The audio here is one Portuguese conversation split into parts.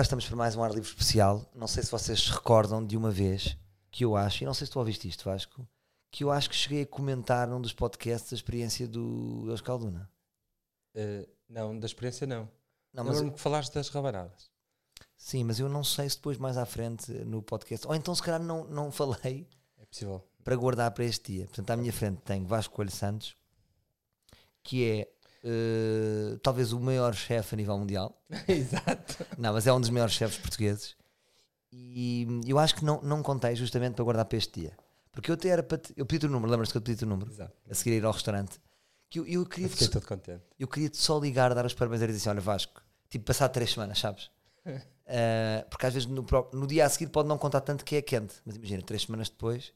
cá estamos para mais um ar livre especial. Não sei se vocês se recordam de uma vez que eu acho, e não sei se tu ouviste isto, Vasco, que eu acho que cheguei a comentar num dos podcasts a experiência do Euskalduna. Uh, não, da experiência não. Não, Lembro-me que falaste das rabanadas. sim, mas eu não sei se depois mais à frente no podcast, ou então se calhar não, não falei É possível. para guardar para este dia. Portanto, à minha frente tenho Vasco Coelho Santos, que é eh, talvez o maior chefe a nível mundial. Exato. Não, mas é um dos maiores chefes portugueses. E eu acho que não, não contei justamente para guardar para este dia. Porque eu até era para. te- Eu pedi o número, lembras-te que eu pedi o número? Exato. A seguir a ir ao restaurante. Que eu, eu Eu queria fiquei todo contente. eu queria-te só ligar, dar os parabéns e dizer assim: olha, Vasco, tipo, passar três semanas, sabes? Eh, porque às vezes no, no dia a seguir pode não contar tanto que é quente, mas imagina, três semanas depois,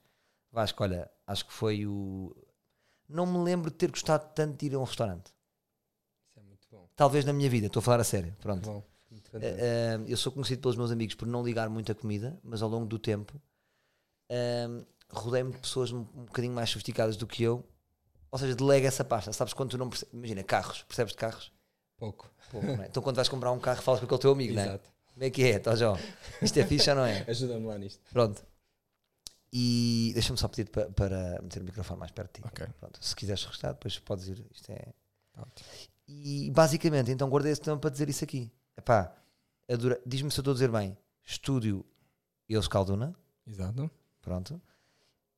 Vasco, olha, acho que foi o. Não me lembro de ter gostado tanto de ir a um restaurante. Isso é muito bom. Talvez na minha vida, estou a falar a sério. Pronto. bom. Eh, eu sou conhecido pelos meus amigos por não ligar muito a comida, mas ao longo do tempo eh, rodei-me de pessoas um, um bocadinho mais sofisticadas do que eu. Ou seja, delega essa pasta. Sabes quando tu não percebes? Imagina, carros, percebes de carros? Pouco. Pouco, é? Então quando vais comprar um carro, falas com aquele teu amigo, não é? Exato. Como é que é? Tá, João? Isto é ou não é? Ajuda-me lá nisto. Pronto. E deixa-me só pedir para, para meter o microfone mais perto de ti. Ok. Pronto. Se quiseres restar, depois podes ir. Isto é. Ótimo. E basicamente, então guardei esse tempo para dizer isso aqui. Epá, adora- diz-me se eu estou a dizer bem. Estúdio Eus Calduna. Exato. Pronto.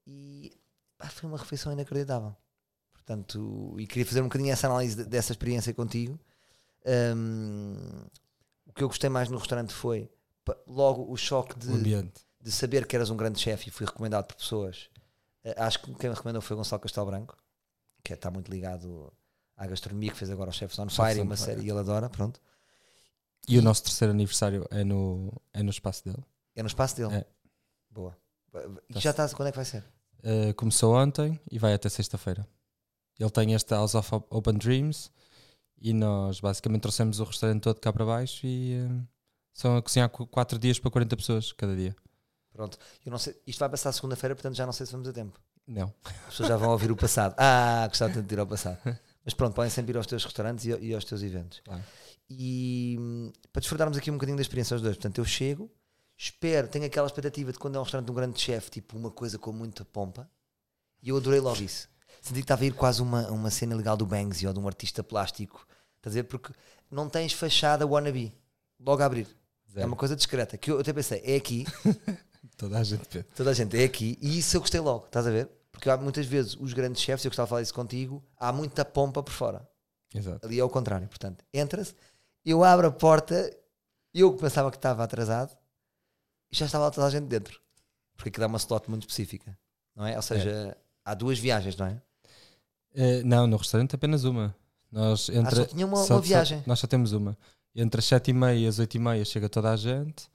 E pá, foi uma refeição inacreditável. Portanto, e queria fazer um bocadinho essa análise de- dessa experiência contigo. Hum, o que eu gostei mais no restaurante foi logo o choque de, O de saber que eras um grande chefe e fui recomendado por pessoas. Eh, acho que quem me recomendou foi o Gonçalo Castelo Branco, que está muito ligado à gastronomia, que fez agora o Chefs on Fire, Chefs e uma série e ele adora, pronto. E o nosso terceiro aniversário é no, é no espaço dele. É no espaço dele. É. Boa. E já está, quando é que vai ser? Uh, começou ontem e vai até sexta-feira. Ele tem este House of Open Dreams e nós basicamente trouxemos o restaurante todo cá para baixo e uh, são a cozinhar 4 dias para 40 pessoas cada dia. Pronto. Eu não sei, isto vai passar segunda-feira, portanto já não sei se vamos a tempo. Não. As pessoas já vão ouvir o passado. Ah, gostava tanto de ir ao passado. Mas pronto, podem sempre ir aos teus restaurantes e, e aos teus eventos. Claro. E para desfrutarmos aqui um bocadinho da experiência aos dois. Portanto, eu chego, espero, tenho aquela expectativa de quando é um restaurante de um grande chefe, tipo uma coisa com muita pompa. E eu adorei logo isso. Senti que estava a ir quase uma, uma cena legal do Banksy ou de um artista plástico. Estás a ver? Porque não tens fachada wannabe. Logo a abrir. É Zero. uma coisa discreta. Que eu até pensei, é aqui, Toda a gente vê. toda a gente é aqui, e isso eu gostei logo, estás a ver? Porque há muitas vezes os grandes chefes, eu gostava de falar isso contigo, há muita pompa por fora. Exato. Ali é o contrário. Portanto, entra-se, eu abro a porta, eu que pensava que estava atrasado, e já estava lá toda a gente dentro. Porque aquilo é uma slot muito específica, não é? Ou seja, há duas viagens, não é? Uh, não, no restaurante apenas uma. Nós entre, Ah, só tinha uma, só- uma só- viagem. nós só temos uma. Entre as 7 e meia e as 8 e meia chega toda a gente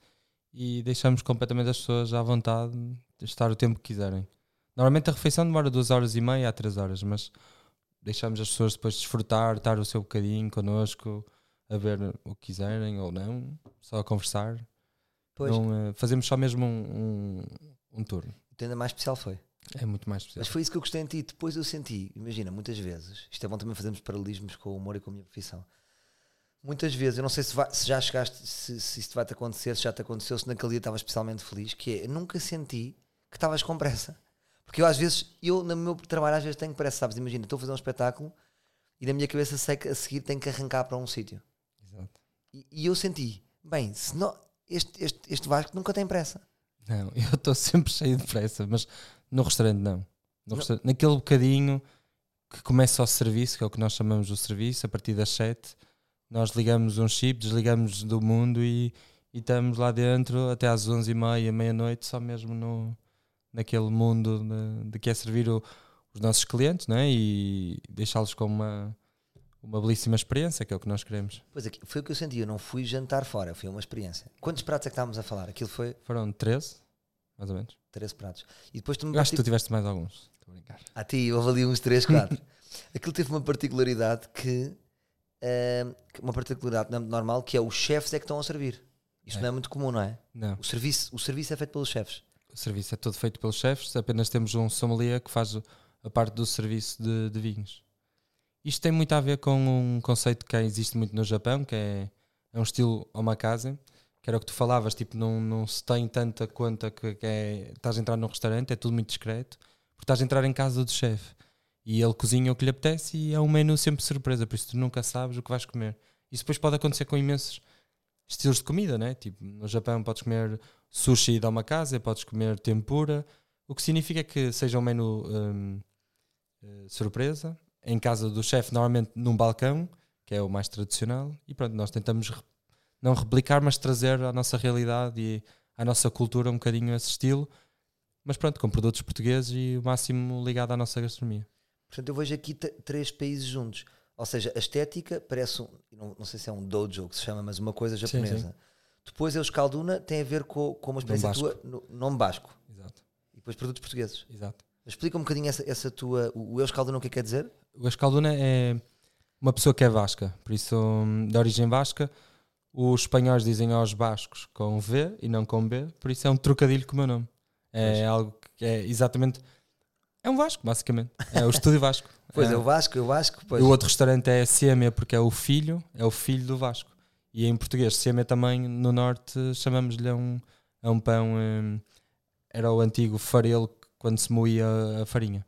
e deixamos completamente as pessoas à vontade de estar o tempo que quiserem. Normalmente a refeição demora 2 horas e meia a 3 horas, mas deixamos as pessoas depois desfrutar, estar o seu bocadinho connosco, a ver o que quiserem ou não, só a conversar. Pois, Não, eh, fazemos só mesmo um, um, um turno. o ainda mais especial foi. É muito mais especial. Mas foi isso que eu gostei em ti. Depois eu senti, imagina, muitas vezes, isto é bom também fazermos paralelismos com o humor e com a minha profissão. Muitas vezes, eu não sei se, vai- se já chegaste, se, se isto vai te acontecer, se já te aconteceu, se naquele dia estavas especialmente feliz, que é, nunca senti que estavas com pressa. Porque eu às vezes, eu no meu trabalho às vezes tenho pressa, sabes? Imagina, estou a fazer um espetáculo e na minha cabeça sei que a seguir tenho que arrancar para um sítio. Exato. E, e eu senti, bem, se não, este, este, este Vasco nunca tem pressa. Não, eu estou sempre cheio de pressa, mas no restaurante não. No Não. restaurante- naquele bocadinho que começa o serviço, que é o que nós chamamos o serviço, a partir das 7, nós ligamos um chip, desligamos do mundo e, e estamos lá dentro até às 11h30, meia-noite, só mesmo no, naquele mundo de, de que é servir o- os nossos clientes não é? e deixá-los com uma, uma belíssima experiência, que é o que nós queremos. Pois aqui, foi o que eu senti, eu não fui jantar fora, foi uma experiência. Quantos pratos é que estávamos a falar? Aquilo foi Foram 13, mais ou menos. 13 pratos. E depois tu me Eu acho que tu tiveste mais alguns. Estou a brincar. A ti, houve ali uns 3, 4. Aquilo teve uma particularidade que. que- uma particularidade não- normal que é os chefes é que estão a servir. Isto É. não é muito comum, não é? Não. O serviço, o serviço é feito pelos chefes. O serviço é todo feito pelos chefes, apenas temos um sommelier que faz a parte do serviço de, de vinhos. Isto tem muito a ver com um conceito que existe muito no Japão, que é, é um estilo omakase, que era o que tu falavas, tipo, não, não se tem tanta conta que, que é, estás a entrar num restaurante, é tudo muito discreto, porque estás a entrar em casa do chefe e ele cozinha o que lhe apetece e é um menu sempre surpresa, por isso tu nunca sabes o que vais comer. Isso depois pode acontecer com imensos estilos de comida, né? Tipo, no Japão podes comer sushi da uma casa, podes comer tempura, o que significa que seja um menu um, uh, surpresa. Em casa do chefe, normalmente num balcão, que é o mais tradicional, e pronto, nós tentamos re não replicar, mas trazer à nossa realidade e à nossa cultura um bocadinho esse estilo, mas pronto, com produtos portugueses e o máximo ligado à nossa gastronomia. Portanto, eu vejo aqui três países juntos. Ou seja, a estética parece um, não, não sei se é um dojo que se chama, mas uma coisa japonesa. Sim, sim. Depois, a Euskalduna tem a ver com, com uma experiência tua no nome basco. Exato. E depois produtos portugueses. Exato. Explica um bocadinho essa, essa tua. O Euskalduna o que é que quer dizer? O Euskalduna é uma pessoa que é vasca, por isso, hum, de origem vasca. Os espanhóis dizem aos bascos com V e não com B, por isso é um trocadilho com o meu nome. É pois. algo que é exatamente. É um Vasco, basicamente. É o Estúdio Vasco. pois é, é o Vasco, o Vasco. Pois. O outro restaurante é Siemia, porque é o filho, é o filho do Vasco. E em português, Siemia também, no norte, chamamos-lhe a um, a um pão. Um, era o antigo farelo quando se moía a farinha.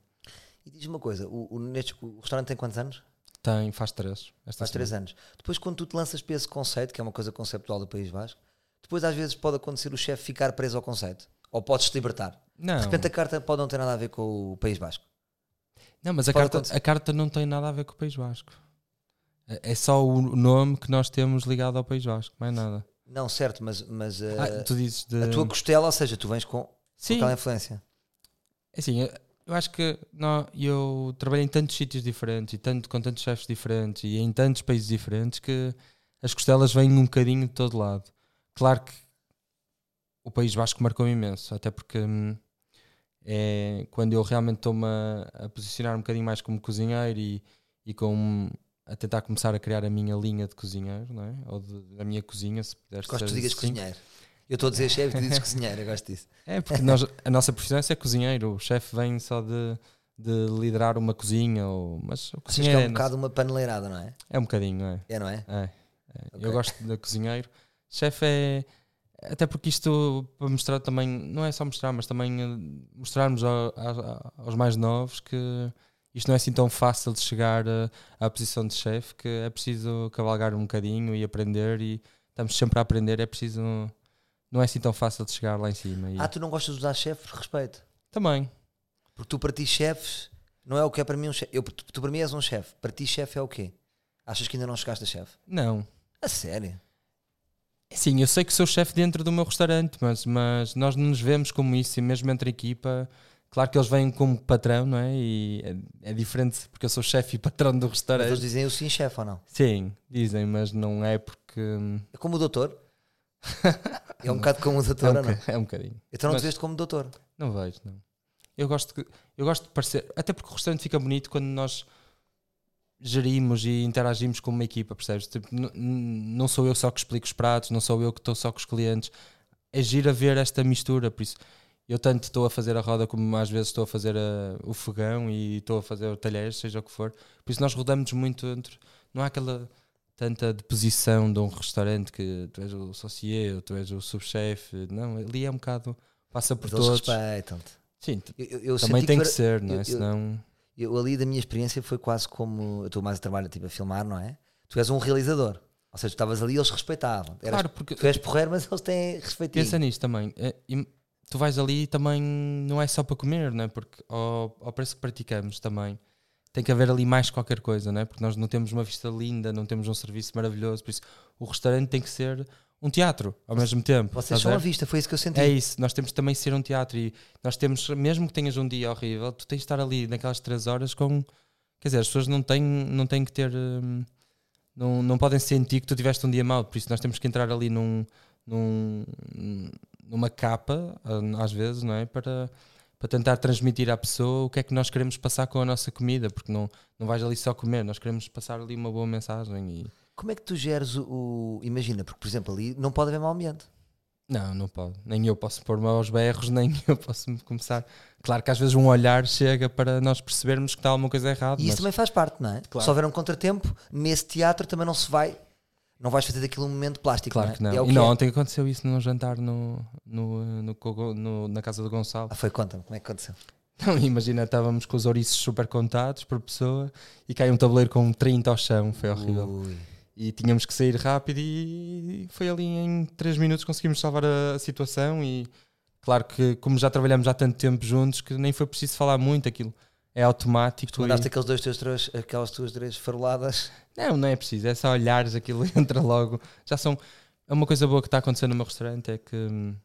E diz uma coisa: o, o, o restaurante tem quantos anos? Tem, faz três. faz três anos. Depois, quando tu te lanças para esse conceito, que é uma coisa conceptual do País Vasco, depois às vezes pode acontecer o chefe ficar preso ao conceito. Ou podes te libertar. Não. De repente a carta pode não ter nada a ver com o País Vasco. Não, mas a carta, a carta não tem nada a ver com o País Vasco. É, é só o nome que nós temos ligado ao País Vasco, mais nada. Não, certo, mas, mas uh, ah, tu dizes de... a tua costela, ou seja, tu vens com, Sim. com aquela influência. É assim, eu acho que não, eu trabalhei em tantos sítios diferentes e tanto, com tantos chefes diferentes e em tantos países diferentes que as costelas vêm um bocadinho de todo lado. Claro que o País Vasco marcou imenso, até porque hum, é quando eu realmente estou-me a, a, posicionar um bocadinho mais como cozinheiro e, e com a tentar começar a criar a minha linha de cozinheiro, não é? ou de, da minha cozinha, se puderes Gosto de digas assim. cozinheiro. Eu estou a dizer chefe, tu dizes cozinheiro, eu gosto disso. É, porque nós, a nossa profissão é ser cozinheiro. O chefe vem só de, de liderar uma cozinha, ou, mas o cozinheiro. Acho que é um é bocado uma paneleirada, não é? É um bocadinho, não é? É, não é? É. é. Okay. Eu gosto de cozinheiro. Chefe é. Até porque isto, para mostrar também, não é só mostrar, mas também eh, mostrarmos ao, aos mais novos que isto não é assim tão fácil de chegar a, à posição de chefe, que é preciso cavalgar um bocadinho e aprender, e estamos sempre a aprender, é preciso não é assim tão fácil de chegar lá em cima. Ah, tu não gostas de usar chefe respeito? Também. Porque tu para ti chefes não é o que é para mim um chefe. Tu, tu para mim és um chefe. Para ti chefe é o quê? Achas que ainda não chegaste a chefe? Não. A sério? Sim, eu sei que sou chefe dentro do meu restaurante, mas, mas nós não nos vemos como isso, e mesmo entre equipa, claro que eles vêm como patrão, não é? E é, é diferente porque eu sou chefe e patrão do restaurante. Mas eles dizem o sim chefe ou não? Sim, dizem, mas não é porque. É como o doutor? É um bocado como doutor, é um, não? É um bocadinho. Então não Mas, te veste como doutor? Não vejo, não. Eu gosto, de, eu gosto de parecer. Até porque o restaurante fica bonito quando nós gerimos e interagimos com uma equipa, percebes? Tipo, não sou eu só que explico os pratos, não sou eu que estou só com os clientes. É giro a ver esta mistura, por isso eu tanto estou a fazer a roda como às vezes estou a fazer a, o fogão e estou a fazer o talher, seja o que for. Por isso nós rodamos muito entre. Não há aquela tanta deposição de um restaurante que tu és o ou tu és o subchefe. Não, ali é um bocado. passa por Mas todos. respeitam-te. Sim, eu, eu também tem que, que ser, não é? Eu, Senão. Eu, ali da minha experiência foi quase como. Eu estou mais a trabalhar tipo, a filmar, não é? Tu és um realizador. Ou seja, tu estavas ali e eles respeitavam. Eras, claro, porque. Tu és porreiro, mas eles têm respeito. Pensa nisto também. É, e tu vais ali também não é só para comer, não é? Porque ao, ao preço que praticamos também tem que haver ali mais qualquer coisa, não é? Porque nós não temos uma vista linda, não temos um serviço maravilhoso, por isso o restaurante tem que ser um teatro ao mesmo tempo. Vocês são a vista, foi isso que eu senti. É isso, nós temos também ser um teatro e nós temos, mesmo que tenhas um dia horrível, tu tens de estar ali naquelas três horas com. Quer dizer, as pessoas não têm, não têm que ter. Hum, não, não podem sentir que tu tiveste um dia mau, por isso nós temos que entrar ali num, num, numa capa, às vezes, não é? Para para tentar transmitir à pessoa o que é que nós queremos passar com a nossa comida, porque não, não vais ali só comer, nós queremos passar ali uma boa mensagem. E... Como é que tu geres o, o. Imagina, porque por exemplo ali não pode haver mau ambiente. Não, não pode. Nem eu posso pôr-me aos berros, nem eu posso começar. Claro que às vezes um olhar chega para nós percebermos que está alguma coisa errada. E isso mas... também faz parte, não é? Claro. Se houver um contratempo, nesse teatro também não se vai não vais fazer daquilo um momento plástico. Claro não é? que não. É e não, é. ontem aconteceu isso num jantar no, no, no, no- na casa do Gonçalo. Ah, foi, conta-me, como é que aconteceu? Não, imagina, estávamos com os ouriços super contados por pessoa e cai um tabuleiro com 30 ao chão, foi horrível. Ui. E tínhamos que sair rápido e foi ali em 3 minutos conseguimos salvar a, a situação e claro que como já trabalhamos há tanto tempo juntos que nem foi preciso falar muito, aquilo é automático. Tu mandaste e- aqueles dois teus três, aquelas tuas três faroladas. Não, não é preciso, é só olhares aquilo entra logo. Já são. É uma coisa boa que está acontecendo no meu restaurante é que hum,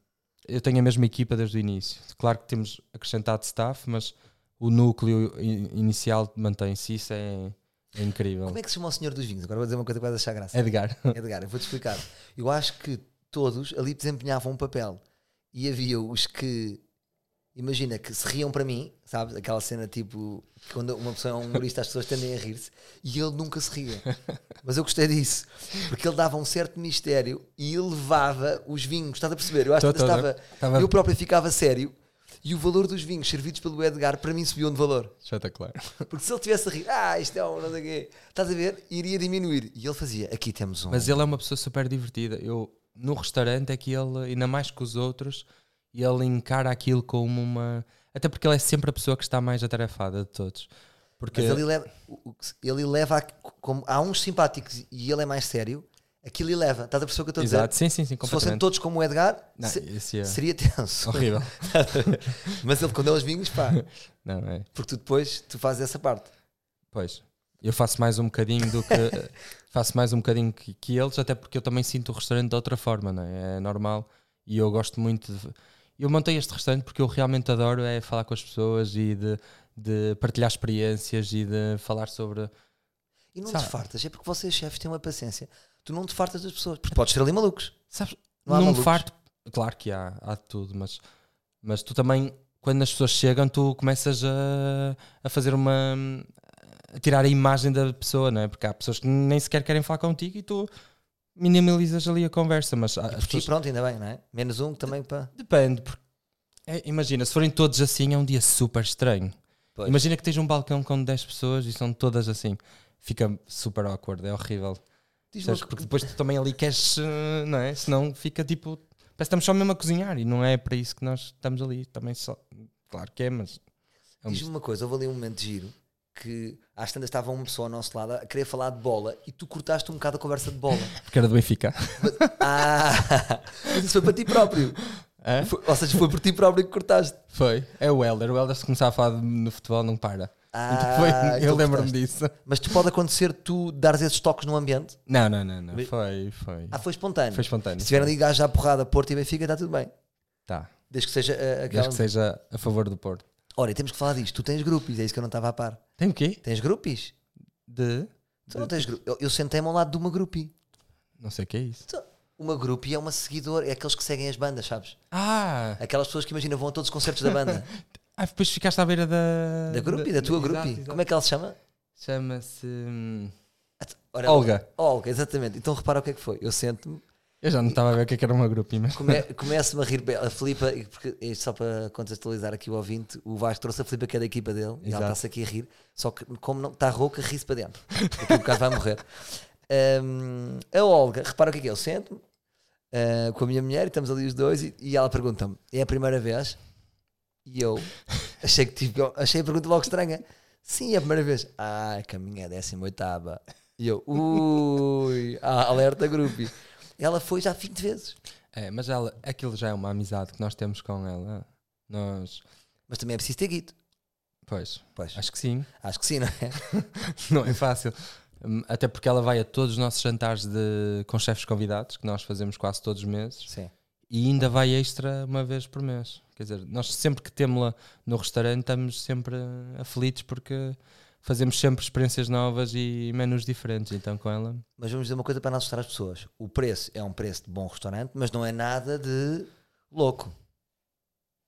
eu tenho a mesma equipa desde o início. Claro que temos acrescentado staff, mas o núcleo inicial mantém-se. Isso é, é incrível. Como é que se chama o senhor dos vinhos? Agora vou dizer uma coisa que vai deixar graça. Edgar. Edgar, eu vou-te explicar. Eu acho que todos ali desempenhavam um papel. E havia os que, imagina, que se riam para mim, sabes? Aquela cena tipo, quando uma pessoa é um humorista, as pessoas tendem a rir-se, e ele nunca se ria. Mas eu gostei disso, porque ele dava um certo mistério e ele levava os vinhos, estás a perceber? Eu acho Tô, que tô, estava, Estava- eu próprio ficava sério. E o valor dos vinhos servidos pelo Edgar para mim subiu de valor. Espetacular. Porque se ele tivesse a rir, ah, isto é um não sei o quê, estás a ver? Iria diminuir. E ele fazia, aqui temos um. Mas ele é uma pessoa super divertida. Eu, no restaurante, é que ele, ainda mais que os outros, ele encara aquilo como uma. Até porque ele é sempre a pessoa que está mais atarefada de todos. Porque Mas ele leva, ele leva a- como há uns simpáticos e ele é mais sério, aquilo ele leva. Estás a o que eu estou a dizer? Exato, sim, sim, sim, Se fossem todos como o Edgar, Não, se- é seria tenso. horrível. Mas ele, quando é os vinhos, pá, Não, é. porque tu depois tu fazes essa parte. Pois. Eu faço mais um bocadinho do que. faço mais um bocadinho que, que eles, até porque eu também sinto o restaurante de outra forma, não é? É normal. E eu gosto muito de. Eu montei este restaurante porque eu realmente adoro é falar com as pessoas e de, de partilhar experiências e de falar sobre. E não Sabe- te fartas, é porque vocês, chefes, têm uma paciência. Tu não te fartas das pessoas, porque podes ser ali malucos. Sabes? Não há Não malucos? farto. Claro que há, há de tudo, mas, mas tu também, quando as pessoas chegam, tu começas a, a fazer uma. a tirar a imagem da pessoa, não é? Porque há pessoas que nem sequer querem falar contigo e tu minimalizas ali a conversa, mas as Por pessoas, pronto, ainda bem, não é? Menos um também para. depende. porque- é, imagina, se forem todos assim, é um dia super estranho. Pois. Imagina que tens um balcão com 10 pessoas e são todas assim. Fica super awkward, é horrível. Sabes? Porque depois tu também ali queres, eh, não é? Senão fica tipo. Parece que estamos só mesmo a cozinhar e não é para isso que nós estamos ali. Também só. Claro que é, mas. é um- Diz-me uma coisa, houve ali um momento de giro que às tantas estava uma pessoa ao nosso lado a querer falar de bola e tu cortaste um bocado a conversa de bola. Porque era do Benfica. ah, mas isso foi para ti próprio. É? Foi- ou seja, foi por ti próprio que cortaste. Foi. É o Helder. O Helder, se começar a falar no futebol, não para. Ah, Então foi. então Eu lembro-me disso. Mas tu pode acontecer tu dares esses toques no ambiente. Não, não, não. não. Foi, foi. Ah, foi espontâneo. Foi espontâneo. Se tiver ali gajos à porrada, Porto e Benfica, está tudo bem. Tá. Desde que seja uh, aquela. Desde que seja a favor do Porto. Ora, e temos que falar disto. Tu tens grupos, é isso que eu não estava a par. Tem o quê? Tens grupos? De. Tu não tens grupos. Eu, eu sentei-me ao lado de uma grupi. Não sei o que é isso. Uma grupi é uma seguidora, é aqueles que seguem as bandas, sabes? Ah! Aquelas pessoas que imagina vão a todos os concertos da banda. ah depois ficaste à beira da. Da grupi, da tua exato, grupi. exato. Como é que ela se chama? Chama-se. hum, Ora, Olga. Olga, exatamente. Então repara o que é que foi. Eu sento-me, Eu já não estava a ver o que é que era uma grupi, mas. come, começo-me a rir. bem. A Filipa, porque, só para contextualizar aqui o ouvinte, o Vasco trouxe a Filipa que é da equipa dele e ela Exato. está-se aqui a rir. Só que, como não está rouca, ri-se para dentro. Daqui a um bocado vai morrer. Hum, a Olga, repara o que é que é. Eu sento-me ah, com a minha mulher e estamos ali os dois e, e ela pergunta-me: é a primeira vez? E eu achei que tipo, achei a pergunta logo estranha. Sim, é a primeira vez. Ah, que a minha é a 18 E eu, ui, ah, alerta grupo. Ela foi já 20 vezes. É, mas ela, aquilo já é uma amizade que nós temos com ela. Nós. Mas também é preciso ter guito. Pois, Pois, acho que sim. acho que sim, não é? Não é fácil. Hum, Até porque ela vai a todos os nossos jantares de, com chefes convidados, que nós fazemos quase todos os meses, Sim. e ainda vai extra uma vez por mês. Quer dizer, nós sempre que temos-la no restaurante estamos sempre aflitos porque fazemos sempre experiências novas e menus diferentes. Então com ela. Mas vamos dizer uma coisa para não assustar as pessoas. O preço é um preço de bom restaurante, mas não é nada de louco.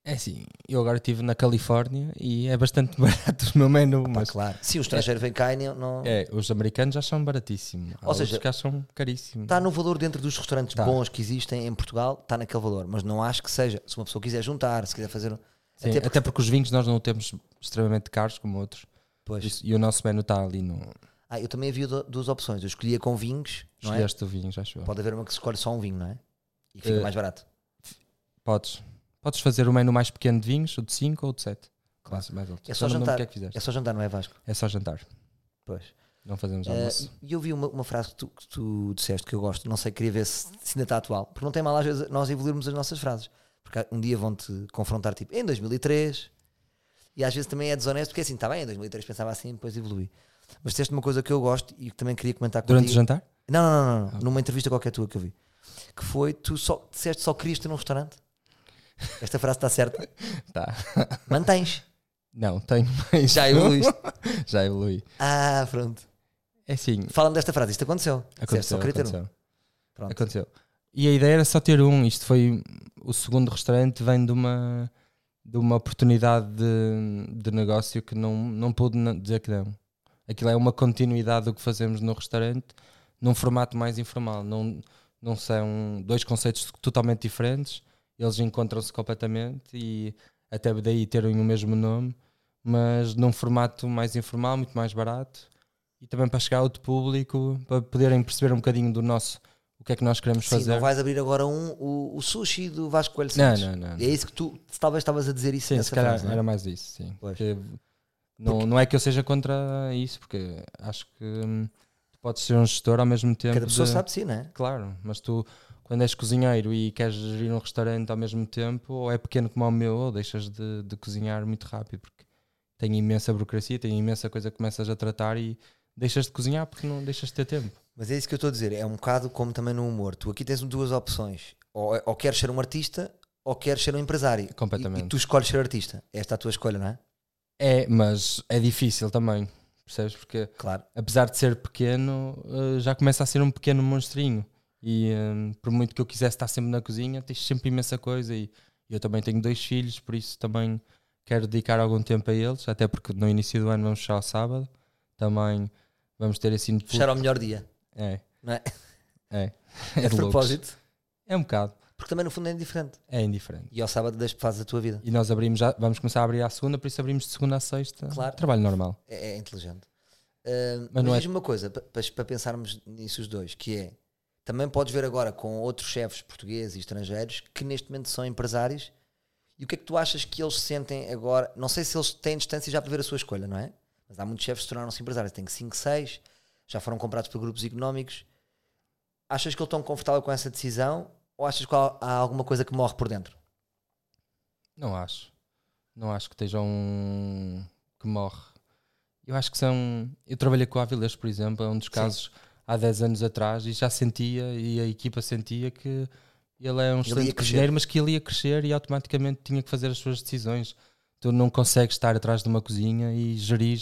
É assim, eu agora estive na Califórnia e é bastante barato o meu menu, mas claro. Se o estrangeiro vem cá e não, é, os americanos já são baratíssimos. Ou seja, outros que acham caríssimo. está no valor dentro dos restaurantes Tá. bons que existem em Portugal, está naquele valor. Mas não acho que seja. Se uma pessoa quiser juntar, se quiser fazer. Sim, até até, porque- porque... os vinhos nós não temos extremamente caros como outros. Pois. Isso- e o nosso menu está ali no. Ah, eu também havia du- duas opções. Eu escolhia com vinhos, não é? Escolheste o vinho, já eu. Pode haver uma que se escolhe só um vinho, não é? E que fica Eh, mais barato. Podes. Podes fazer o menu mais pequeno de vinhos, o de 5 ou de 7. Claro. Mais, mais alto. É Já só não lembro jantar. O que é que fizeste? É só jantar, não é Vasco? É só jantar. Pois. Não fazemos Eh, almoço. E eu vi uma, uma frase que tu, que tu disseste que eu gosto, não sei, queria ver se, se ainda está atual, porque não tem mal às vezes nós evoluirmos as nossas frases, porque um dia vão-te confrontar tipo em 2003 e às vezes também é desonesto, porque assim, está bem, em 2003 pensava assim, depois evolui. Mas disseste uma coisa que eu gosto e que também queria comentar Durante o contigo. jantar? Não, não, não, não, numa entrevista qualquer tua que eu vi, que foi tu só disseste só querias ter um restaurante. Esta frase está certa? Tá. Mantens. Não, tenho. Já evoluíste. Já evolui. Ah, pronto. É assim, Fala-me desta frase, isto aconteceu. Disseste, aconteceu. só queria ter um. aconteceu. Pronto. Aconteceu. E a ideia era só ter um. Isto foi o segundo restaurante, vem de uma, de uma oportunidade de, de negócio que não, não pude dizer que não. Aquilo é uma continuidade do que fazemos no restaurante, num formato mais informal. Não, não são dois conceitos totalmente diferentes, eles encontram-se completamente e até daí terem o mesmo nome, mas num formato mais informal, muito mais barato e também para chegar a outro público, para poderem perceber um bocadinho do nosso o que é que nós queremos Sim, fazer. não vais abrir agora um, o, o sushi do Vasco Coelho Não, Santos. não, não. É isso que tu talvez estavas a dizer isso Sim, se calhar frase, não é? era mais isso, sim. Pois. Porque não, não é que eu seja contra isso, porque acho que hum, tu podes ser um gestor ao mesmo tempo. Cada pessoa de- sabe de si, não é? Claro, mas tu, quando és cozinheiro e queres gerir um restaurante ao mesmo tempo, ou é pequeno como o meu, ou deixas de, de cozinhar muito rápido, porque tem imensa burocracia, tem imensa coisa que começas a tratar e deixas de cozinhar porque não deixas de ter tempo. Mas é isso que eu estou a dizer. É um bocado como também no humor. Tu aqui tens duas opções. Ou, ou queres ser um artista ou queres ser um empresário. Completamente. E, e tu escolhes ser artista. Esta é a tua escolha, não é? É, mas é difícil também, percebes? Porque Claro. apesar de ser pequeno, eh, já começa a ser um pequeno monstrinho. E eh, por muito que eu quisesse estar sempre na cozinha, tens sempre imensa coisa. E eu também tenho dois filhos, por isso também quero dedicar algum tempo a eles. Até porque no início do ano vamos fechar ao sábado. Também vamos ter input. Fechar ao melhor dia. É, Não é? é. É de loucos. propósito. É um bocado. Porque também no fundo é indiferente. É indiferente. E ao sábado deixas fazes a tua vida. E nós abrimos já, vamos começar a abrir à segunda, por isso abrimos de segunda a sexta. Claro. Trabalho normal. É, é inteligente. Uh, Mas mas não é- uma coisa, para pensarmos nisso os dois, que é também podes ver agora com outros chefes portugueses e estrangeiros que neste momento são empresários e o que é que tu achas que eles sentem agora? Não sei se eles têm distância já para ver a sua escolha, não é? Mas há muitos chefes que se tornaram-se empresários, têm 5, 6, já foram comprados por grupos económicos. Achas que eles estão confortáveis com essa decisão ou achas que há alguma coisa que morre por dentro? Não acho. Não acho que esteja um que morre. Eu acho que são. Eu trabalhei com o Avilés, por exemplo, é um dos casos há 10 anos atrás e já sentia e a equipa sentia que ele é um excelente cozinheiro, mas que ele ia crescer e automaticamente tinha que fazer as suas decisões. Tu não consegues estar atrás de uma cozinha e gerir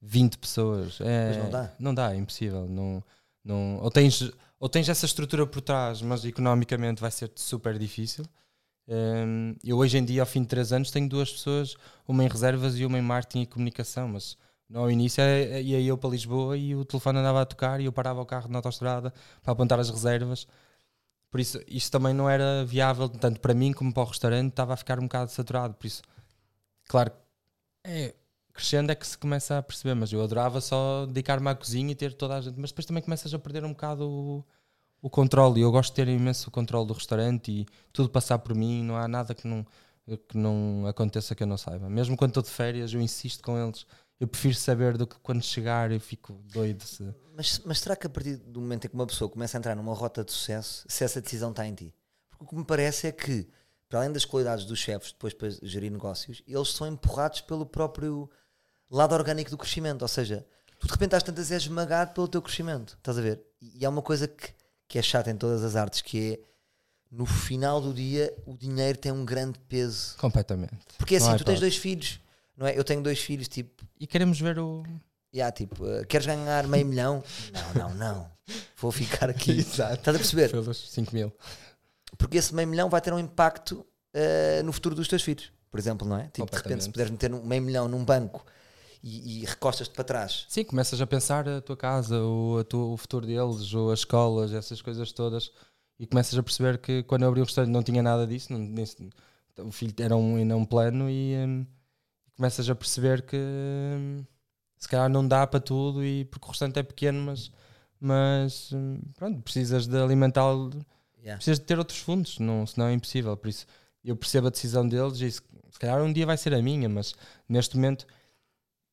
20 pessoas. É, Mas não dá. Não dá, é impossível. Não, não, ou, tens, ou tens essa estrutura por trás, mas economicamente vai ser super difícil. Hum, eu hoje em dia, ao fim de 3 anos, tenho duas pessoas, uma em reservas e uma em marketing e comunicação, mas no início é- é- ia eu para Lisboa e o telefone andava a tocar e eu parava o carro na autostrada para apontar as reservas. Por isso, isto também não era viável, tanto para mim como para o restaurante, estava a ficar um bocado saturado. Por isso, claro, é, crescendo é que se começa a perceber, mas eu adorava só dedicar-me à cozinha e ter toda a gente, mas depois também começas a perder um bocado o, o controle. E eu gosto de ter imenso o controle do restaurante e tudo passar por mim, não há nada que não, que não aconteça que eu não saiba. Mesmo quando estou de férias, eu insisto com eles. Eu prefiro saber do que quando chegar eu fico doido. Se... Mas, mas será que a partir do momento em que uma pessoa começa a entrar numa rota de sucesso, se essa decisão está em ti? Porque o que me parece é que, para além das qualidades dos chefes depois para gerir negócios, eles são empurrados pelo próprio lado orgânico do crescimento. Ou seja, tu de repente às tantas és esmagado pelo teu crescimento. Estás a ver? E há uma coisa que, que é chata em todas as artes, que é no final do dia o dinheiro tem um grande peso. Completamente. Porque é assim, tu tens dois filhos, não é? Eu tenho dois filhos, tipo, E queremos ver o. Yeah, tipo, uh, queres ganhar meio milhão? Não, não, não. Vou ficar aqui. Exato. Estás a perceber? Pelos 5 mil. Porque esse meio milhão vai ter um impacto uh, no futuro dos teus filhos, por exemplo, não é? Tipo, de repente, se puderes meter um meio milhão num banco e, e recostas-te para trás, Sim, começas a pensar a tua casa, o, a tua- o futuro deles, ou as escolas, essas coisas todas, e começas a perceber que quando eu abri o restaurante não tinha nada disso, não, nem o filho era um, ainda um plano, e hum, começas a perceber que hum, se calhar não dá para tudo e porque o restaurante é pequeno, mas, mas hum, pronto, precisas de alimentá-lo, Yeah. precisas de ter outros fundos, não, senão é impossível. Por isso eu percebo a decisão deles e se calhar um dia vai ser a minha, mas neste momento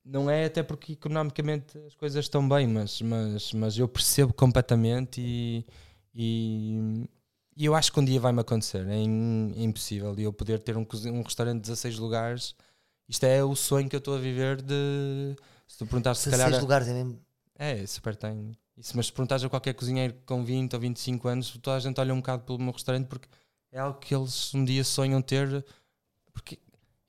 não é até porque economicamente as coisas estão bem, mas, mas, mas eu percebo completamente e, e, e eu acho que um dia vai-me acontecer. É, im- é impossível. Eu poder ter um, um restaurante de 16 lugares, isto é o sonho que eu estou a viver de. Se tu perguntares se 16 calhar. lugares é mesmo. É, super tenho. Isso, mas se perguntares a qualquer cozinheiro com 20 ou 25 anos, toda a gente olha um bocado pelo meu restaurante porque é algo que eles um dia sonham ter. Porque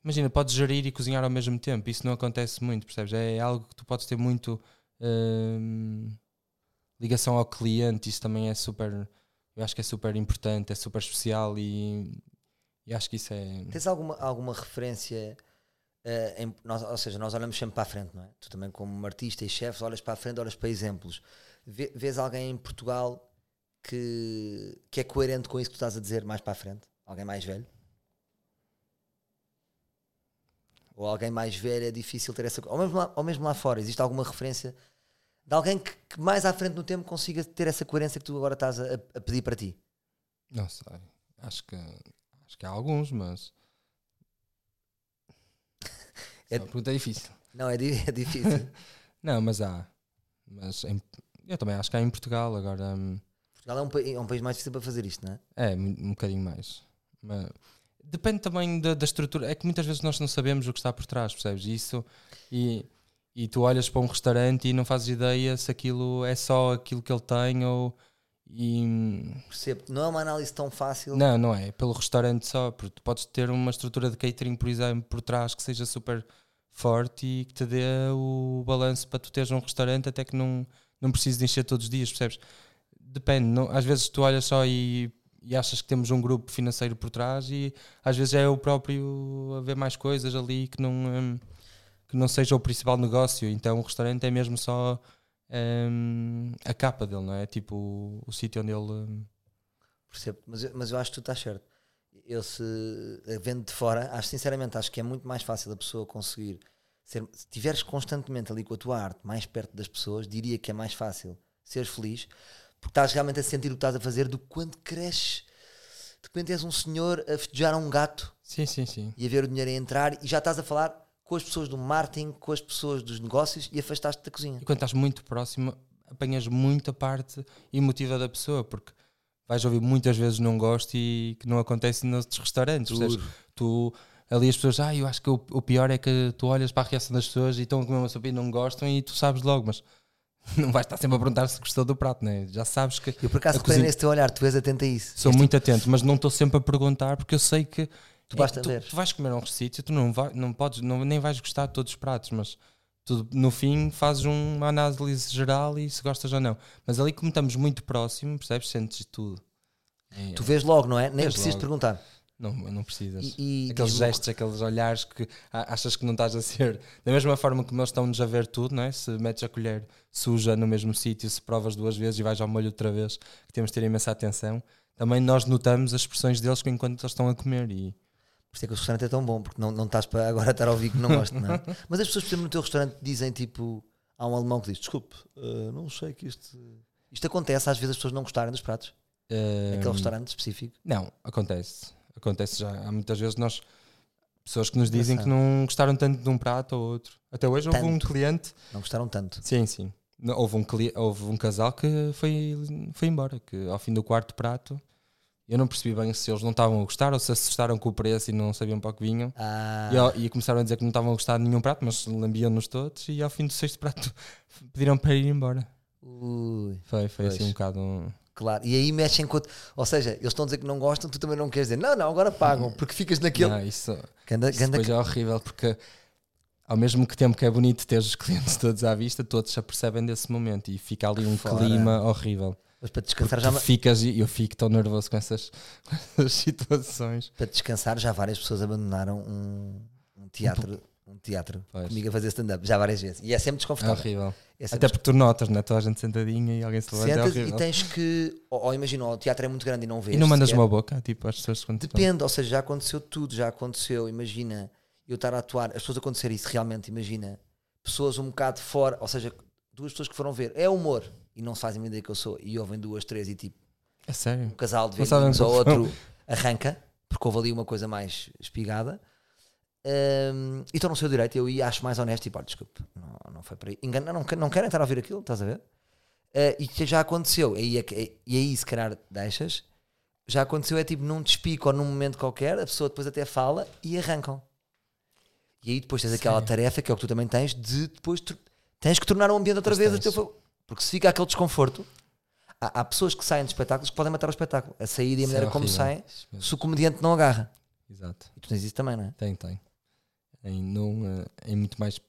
imagina, podes gerir e cozinhar ao mesmo tempo. Isso não acontece muito, percebes? É algo que tu podes ter muito hum, ligação ao cliente. Isso também é super. Eu acho que é super importante, é super especial e, e acho que isso é. Tens alguma, alguma referência? eh, em- nós- ou seja, nós olhamos sempre para a frente, não é? Tu também, como artista e chefe, olhas para a frente, olhas para exemplos. Vê- vês alguém em Portugal que, que é coerente com isso que tu estás a dizer mais para a frente? Alguém mais velho? Ou alguém mais velho é difícil ter essa. Ou mesmo lá, ou mesmo lá fora, existe alguma referência de alguém que, que mais à frente no tempo consiga ter essa coerência que tu agora estás a, a pedir para ti? Não sei. Acho que, acho que há alguns, mas. É- É uma pergunta difícil. Não, é, é difícil. Não, mas há. Mas em- eu também acho que há em Portugal agora. hum, Portugal é um, é um país mais difícil para fazer isto, não é? É, um um bocadinho mais. Mas depende também da, da estrutura. É que muitas vezes nós não sabemos o que está por trás, percebes? Isso. E, e tu olhas para um restaurante e não fazes ideia se aquilo é só aquilo que ele tem ou. E, Percebo. Não é uma análise tão fácil. não, não é. Pelo restaurante só. Porque tu podes ter uma estrutura de catering, por exemplo, por trás que seja super forte e que te dê o balanço para tu teres um restaurante até que não, não precises de encher todos os dias, percebes? Depende. Não, às vezes tu olhas só e, e achas que temos um grupo financeiro por trás e às vezes é o próprio a ver mais coisas ali que não, hum, que não seja o principal negócio. Então o restaurante é mesmo só hum, a capa dele, não é? Tipo o, o sítio onde ele. hum, Percebo. Mas, mas eu acho que tu estás certo. Eu se vendo de fora, acho sinceramente, acho que é muito mais fácil a pessoa conseguir ser, se estiveres constantemente ali com a tua arte mais perto das pessoas, diria que é mais fácil seres feliz, porque estás realmente a sentir o que estás a fazer do quando cresces. De repente és um senhor a festejar um gato Sim, sim, sim. e a ver o dinheiro a entrar e já estás a falar com as pessoas do marketing, com as pessoas dos negócios e afastaste da cozinha. E quando estás muito próximo, apanhas muita parte emotiva da pessoa, porque vais ouvir muitas vezes não gosto e que não acontece noutros restaurantes. percebes? Tu ali as pessoas, ah, eu acho que o, o pior é que tu olhas para a reação das pessoas e estão a comer uma sopa e não gostam e tu sabes logo, mas não vais estar sempre a perguntar se gostou do prato, né? Já sabes que Eu por acaso reparei cozinha- nesse teu olhar, tu és atento a isso. sou muito atento, mas não estou sempre a perguntar porque eu sei que Tu é, basta tu, ver. tu vais comer a um sítio, tu não, vai, não podes, não, nem vais gostar de todos os pratos, mas tu no fim fazes uma análise geral e se gostas ou não. Mas ali como estamos muito próximo, percebes? Sentes tudo. É, Tu vês logo, não é? Nem Vês precisas logo. perguntar. Não, não precisas. E, e aqueles gestos, aqueles olhares que achas que não estás a ser da mesma forma como eles estão-nos a ver tudo, não é? Se metes a colher suja no mesmo sítio, se provas duas vezes e vais ao molho outra vez, que temos de ter imensa atenção. Também nós notamos as expressões deles enquanto eles estão a comer e Por isso é que o restaurante é tão bom, porque não, não estás para agora estar a ouvir que não gosto, não é? Mas as pessoas, por exemplo, no teu restaurante dizem tipo. Há um alemão que diz: Desculpe, eh, não sei que isto. Isto acontece, às vezes as pessoas não gostarem dos pratos, eh, aquele restaurante específico. Não, acontece. Acontece já. Há muitas vezes nós pessoas que nos dizem que não gostaram tanto de um prato ou outro. Até hoje houve um Tanto. cliente. Não gostaram tanto. Sim, sim. Houve um, houve um casal que foi, foi embora, que ao fim do quarto prato eu não percebi bem se eles não estavam a gostar ou se assustaram com o preço e não sabiam para o que vinham. Ah, E, e começaram a dizer que não estavam a gostar de nenhum prato, mas lambiam-nos todos e ao fim do sexto prato pediram para ir embora. ui, Foi, foi assim um bocado. um- claro. E aí mexem com. Ou seja, eles estão a dizer que não gostam, tu também não queres dizer, não, não, agora pagam, porque ficas naquele. Não, isso, Ganda, Isso ganda- depois é horrível porque ao mesmo tempo que é bonito ter os clientes todos à vista, todos se apercebem desse momento e fica ali um Fora. clima horrível. Mas para descansar, Porque já, ficas e eu fico tão nervoso com essas, com essas situações. para descansar, já várias pessoas abandonaram um, um teatro. Um teatro Pois. comigo a fazer stand-up, já várias vezes. E é sempre É desconfortável. horrível. É sempre Até porque tu notas, né? Toda a gente sentadinha e alguém se levanta. É Sentas horrível. e tens que. Ou, ou imagina, o teatro é muito grande e não vês. E não mandas uma boca, tipo, às pessoas quando Depende, ou seja, já aconteceu tudo, já aconteceu. Imagina eu estar a atuar, as pessoas acontecer isso realmente. Imagina pessoas um bocado fora, ou seja, duas pessoas que foram ver, é humor, e não se fazem ideia que eu sou, e ouvem duas, três, e tipo, É sério? um casal de velhinhos ou outro arranca, porque houve ali uma coisa mais espigada. Hum, e estou no seu direito, eu ia acho mais honesto e pá, desculpe, não, não foi para aí. Engana, não, não querem estar a ouvir aquilo, estás a ver? Eh, e que já aconteceu, e aí, é e aí se calhar deixas, já aconteceu é tipo num despico ou num momento qualquer, a pessoa depois até fala e arrancam. E aí depois tens aquela tarefa que é o que tu também tens de depois tens que tornar o ambiente outra Pois vez tens. teu. Porque se fica aquele desconforto, há, há pessoas que saem de espetáculos que podem matar o espetáculo. A saída e a Isso é maneira como saem, se o comediante não agarra. Exato. E tu tens isso também, não é? Tem, tem. Em, num, eh, em muito mais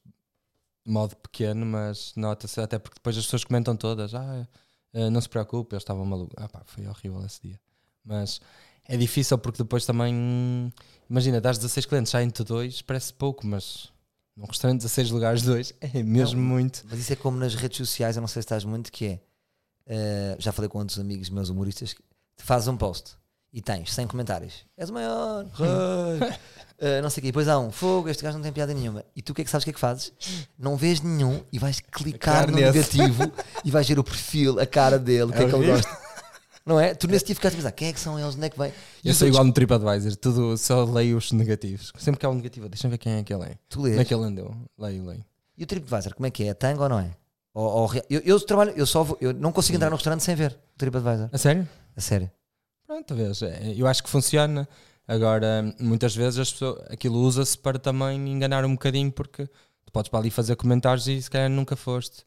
modo pequeno, mas nota-se até porque depois as pessoas comentam todas: ah, eh, não se preocupe, eles estavam malucos. Ah, pá, foi horrível esse dia. Mas é difícil porque depois também, imagina, das 16 clientes, saem-te dois, parece pouco, mas num restaurante 16 lugares, dois é mesmo Não. muito. Mas isso é como nas redes sociais, eu não sei se estás muito, que é. eh, já falei com outros amigos meus humoristas. que fazes um post e tens 100 comentários. És o maior, eh, não sei o quê. E depois há um fogo, este gajo não tem piada nenhuma. E tu o que é que sabes o que é que fazes? Não vês nenhum e vais clicar no nesse. negativo e vais ver o perfil, a cara dele, o que é, É que ele gosta. Não é? Tu nesse dia ficaste a pensar, quem é que são eles, onde é que vem? E Eu sou igual no TripAdvisor, tudo, só leio os negativos. Sempre que há um negativo, deixa-me ver quem é que ele é. Tu Como é lês. que ele andou? Leio, leio. E o TripAdvisor, como é que é? É tango ou não é? Ou, ou eu, eu trabalho, eu só vou, eu não consigo entrar no restaurante sem ver o TripAdvisor. A sério? A sério. Pronto, vês, é, eu acho que funciona. Agora, muitas vezes as pessoas, aquilo usa-se para também enganar um bocadinho, porque tu podes para ali fazer comentários e se calhar nunca foste.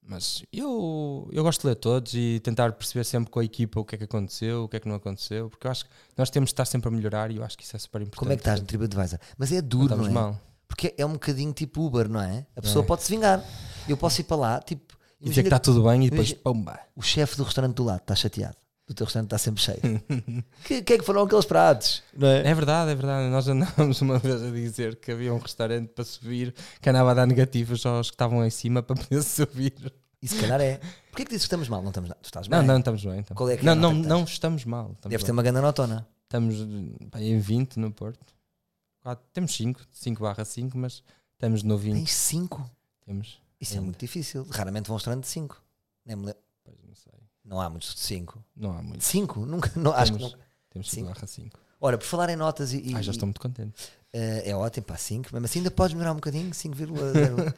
Mas eu, eu gosto de ler todos e tentar perceber sempre com a equipa o que é que aconteceu, o que é que não aconteceu, porque eu acho que nós temos de estar sempre a melhorar e eu acho que isso é super importante. Como é que estás no TripAdvisor? Mas é Não duro, estamos não é? mal. Porque é um bocadinho tipo Uber, não é? A pessoa É. pode se vingar. Eu posso ir para lá, tipo, E dizer que está tudo bem e depois, pumba. o chefe do restaurante do lado está chateado. O teu restaurante está sempre cheio. que, que é que foram aqueles pratos? Não é? É verdade, é verdade. Nós andámos uma vez a dizer que havia um restaurante para subir que andava a dar negativos aos que estavam em cima para poder subir. E se calhar é. Porquê que dizes que estamos mal? Não estamos. Tu estás bem. Não, não, estamos bem. Então. Qual é que é não, não, não estamos mal. Estamos, Deves ter bem. uma grande notona. estamos pá, em 20 no Porto. Quatro- temos 5, 5 barra 5, mas estamos no 20. Tens 5. Temos. Isso é Ainda. muito difícil. Raramente vão um restaurante de 5. Nem me lembro. Não há muitos de 5. Não há muito. 5? Nunca. Não, acho que Temos- nunca. Temos Cinco. 5 barra 5. Ora, por falar em notas e. e- Ah, já estou muito contente. Eh, é ótimo, pá, 5. Mesmo assim ainda podes melhorar um bocadinho, 5,0.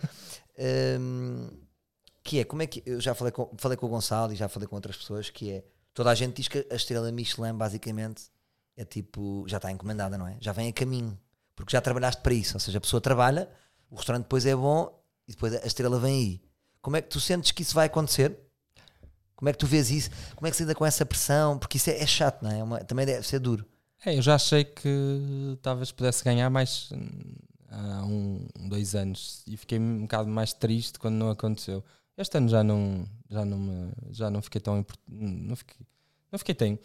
Hum, que é, como é que. Eu já falei com, falei com o Gonçalo e já falei com outras pessoas, que é. Toda a gente diz que a estrela Michelin, basicamente, é tipo. Já está encomendada, não é? Já vem a caminho. Porque já trabalhaste para isso. Ou seja, a pessoa trabalha, o restaurante depois é bom e depois a estrela vem aí. Como é que tu sentes que isso vai acontecer? Como é que tu vês isso? Como é que se lida com essa pressão? Porque isso é, é chato, não é? É uma- também deve ser duro. É, eu já achei que talvez pudesse ganhar mais há um, dois anos e fiquei um bocado mais triste quando não aconteceu. Este ano já não, já não, me, já não fiquei tão import- não fiquei, não fiquei tão,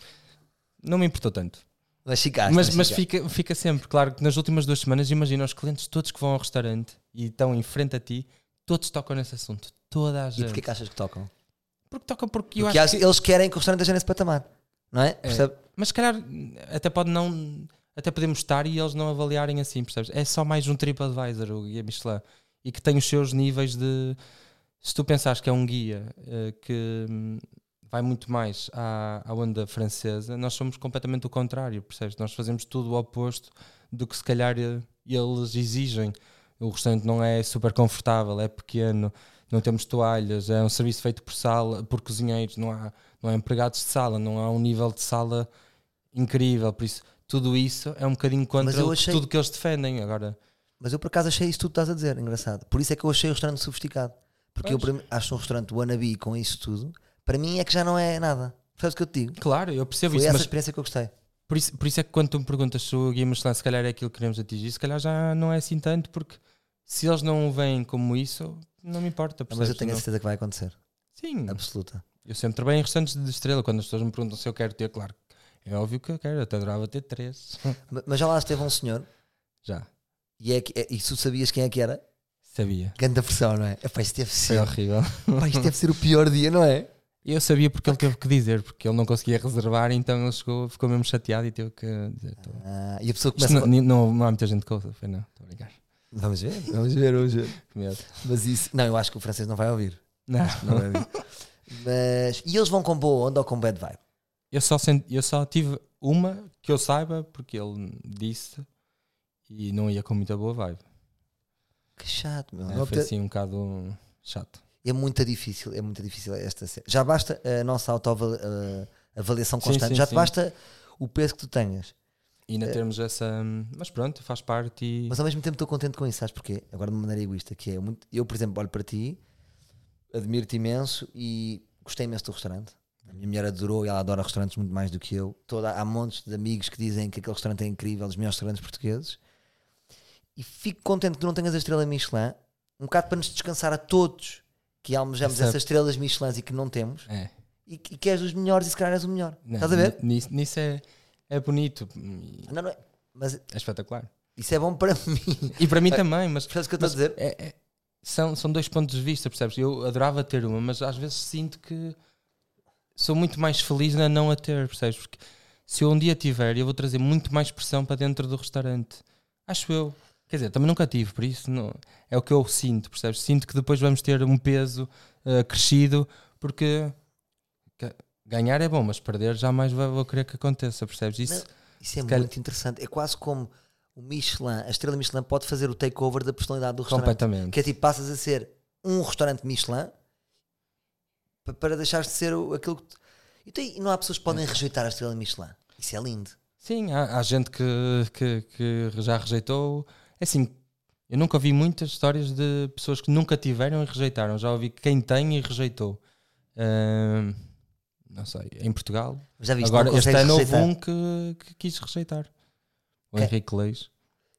não me importou tanto. Mas ficaste. mas mas ficaste. fica, fica sempre, claro que nas últimas duas semanas, imagina os clientes todos que vão ao restaurante e estão em frente a ti, todos tocam nesse assunto, toda a E gente. porquê que achas que tocam? Porque tocam porque eu Porque acho que, eles querem que o restaurante esteja nesse patamar, não é? Percebe? Mas se calhar até pode não. Até podemos estar e eles não avaliarem assim, percebes? É só mais um TripAdvisor, o guia Michelin. E que tem os seus níveis de. Se tu pensares que é um guia eh, que hum, vai muito mais à, à onda francesa, nós somos completamente o contrário, percebes? Nós fazemos tudo o oposto do que se calhar eh, eles exigem. O restaurante não é super confortável, é pequeno, não temos toalhas, é um serviço feito por sala, por cozinheiros, não há, não há empregados de sala, não há um nível de sala incrível, por isso tudo isso é um bocadinho contra eu achei- tudo que eles defendem agora. Mas eu por acaso achei isso tudo que estás a dizer, engraçado. Por isso é que eu achei o restaurante sofisticado. Porque eu Pois. mim, acho um restaurante wannabe com isso tudo, para mim é que já não é nada. Sabes o que eu te digo? Claro, eu percebo Foi isso, essa mas experiência que eu gostei. por isso, por isso é que quando tu me perguntas se o Guia Michelin se calhar é aquilo que queremos atingir, se calhar já não é assim tanto, porque se eles não o veem como isso, não me importa. Mas eu percebes? tenho a certeza que vai acontecer. Sim, Absoluta. eu sempre trabalho em restaurantes de estrela. Quando as pessoas me perguntam se eu quero ter, claro, é óbvio que eu quero, eu até adorava ter três. Ma- Mas já lá esteve um senhor já, e, é, é, e tu sabias quem é que era? sabia. Grande pressão, não é? Epá, isto deve Foi ser. horrível. Pá, isto deve ser o pior dia, não é? Eu sabia porque ele teve que dizer, porque ele não conseguia reservar, então ele chegou, ficou mesmo chateado e teve que dizer. Ah, e a pessoa começa. não, não, não há muita gente que ouça, foi não, estou a brincar. Vamos ver, vamos ver, vamos ver. Mas isso, não, eu acho que o francês não vai ouvir. Não. Não vai ouvir. Mas, e eles vão com boa onda ou com bad vibe? Eu só, senti- eu só tive uma que eu saiba, porque ele disse e não ia com muita boa vibe. Que chato, meu. É, Não foi assim um bocado chato. É muito difícil, é muito difícil esta. Já basta a nossa autoavaliação Sim, constante, sim, já te sim. basta o peso que tu tenhas. E ainda termos essa. Mas pronto, faz parte e. É. Mas ao mesmo tempo estou contente com isso, sabes porquê? Agora de uma maneira egoísta, que é muito. Eu, por exemplo, olho para ti, admiro-te imenso e gostei imenso do restaurante. A minha mulher adorou e ela adora restaurantes muito mais do que eu. Toda, há montes de amigos que dizem que aquele restaurante é incrível, dos melhores restaurantes portugueses. E fico contente que tu não tenhas a estrela Michelin, um bocado para nos descansar a todos que almejamos Essa- essas estrelas Michelin e que não temos. É. E, e que és dos melhores e se calhar és o melhor. Não, Estás a ver? ni- Nisso, nisso é, é bonito. Não, não é. Mas É espetacular. isso é bom para mim. E para mim também, mas. Percebes o que eu estou a dizer? é- é- são, são dois pontos de vista, percebes? Eu adorava ter uma, mas às vezes sinto que sou muito mais feliz na não a ter, percebes? Porque se eu um dia tiver, eu vou trazer muito mais pressão para dentro do restaurante. Acho eu. Quer dizer, também nunca tive, por isso não, é o que eu sinto, percebes? Sinto que depois vamos ter um peso eh, crescido, porque ganhar é bom, mas perder jamais vou, querer que aconteça, percebes? Isso, Não, Isso é Se calhar- muito interessante. É quase como o Michelin, a estrela Michelin pode fazer o takeover da personalidade do restaurante. completamente. Que é tipo, passas a ser um restaurante Michelin pa- para deixares de ser aquilo que. tu- E, tem- não há pessoas que podem rejeitar a estrela Michelin. Isso é lindo. Sim, há, há gente que, que, que já rejeitou. É assim, eu nunca ouvi muitas histórias de pessoas que nunca tiveram e rejeitaram. Já ouvi quem tem e rejeitou. Ahm, não sei, em Portugal. Já viste? Agora, este ano houve rejeitar. um que, que quis rejeitar. O Quem? Henrique Leis.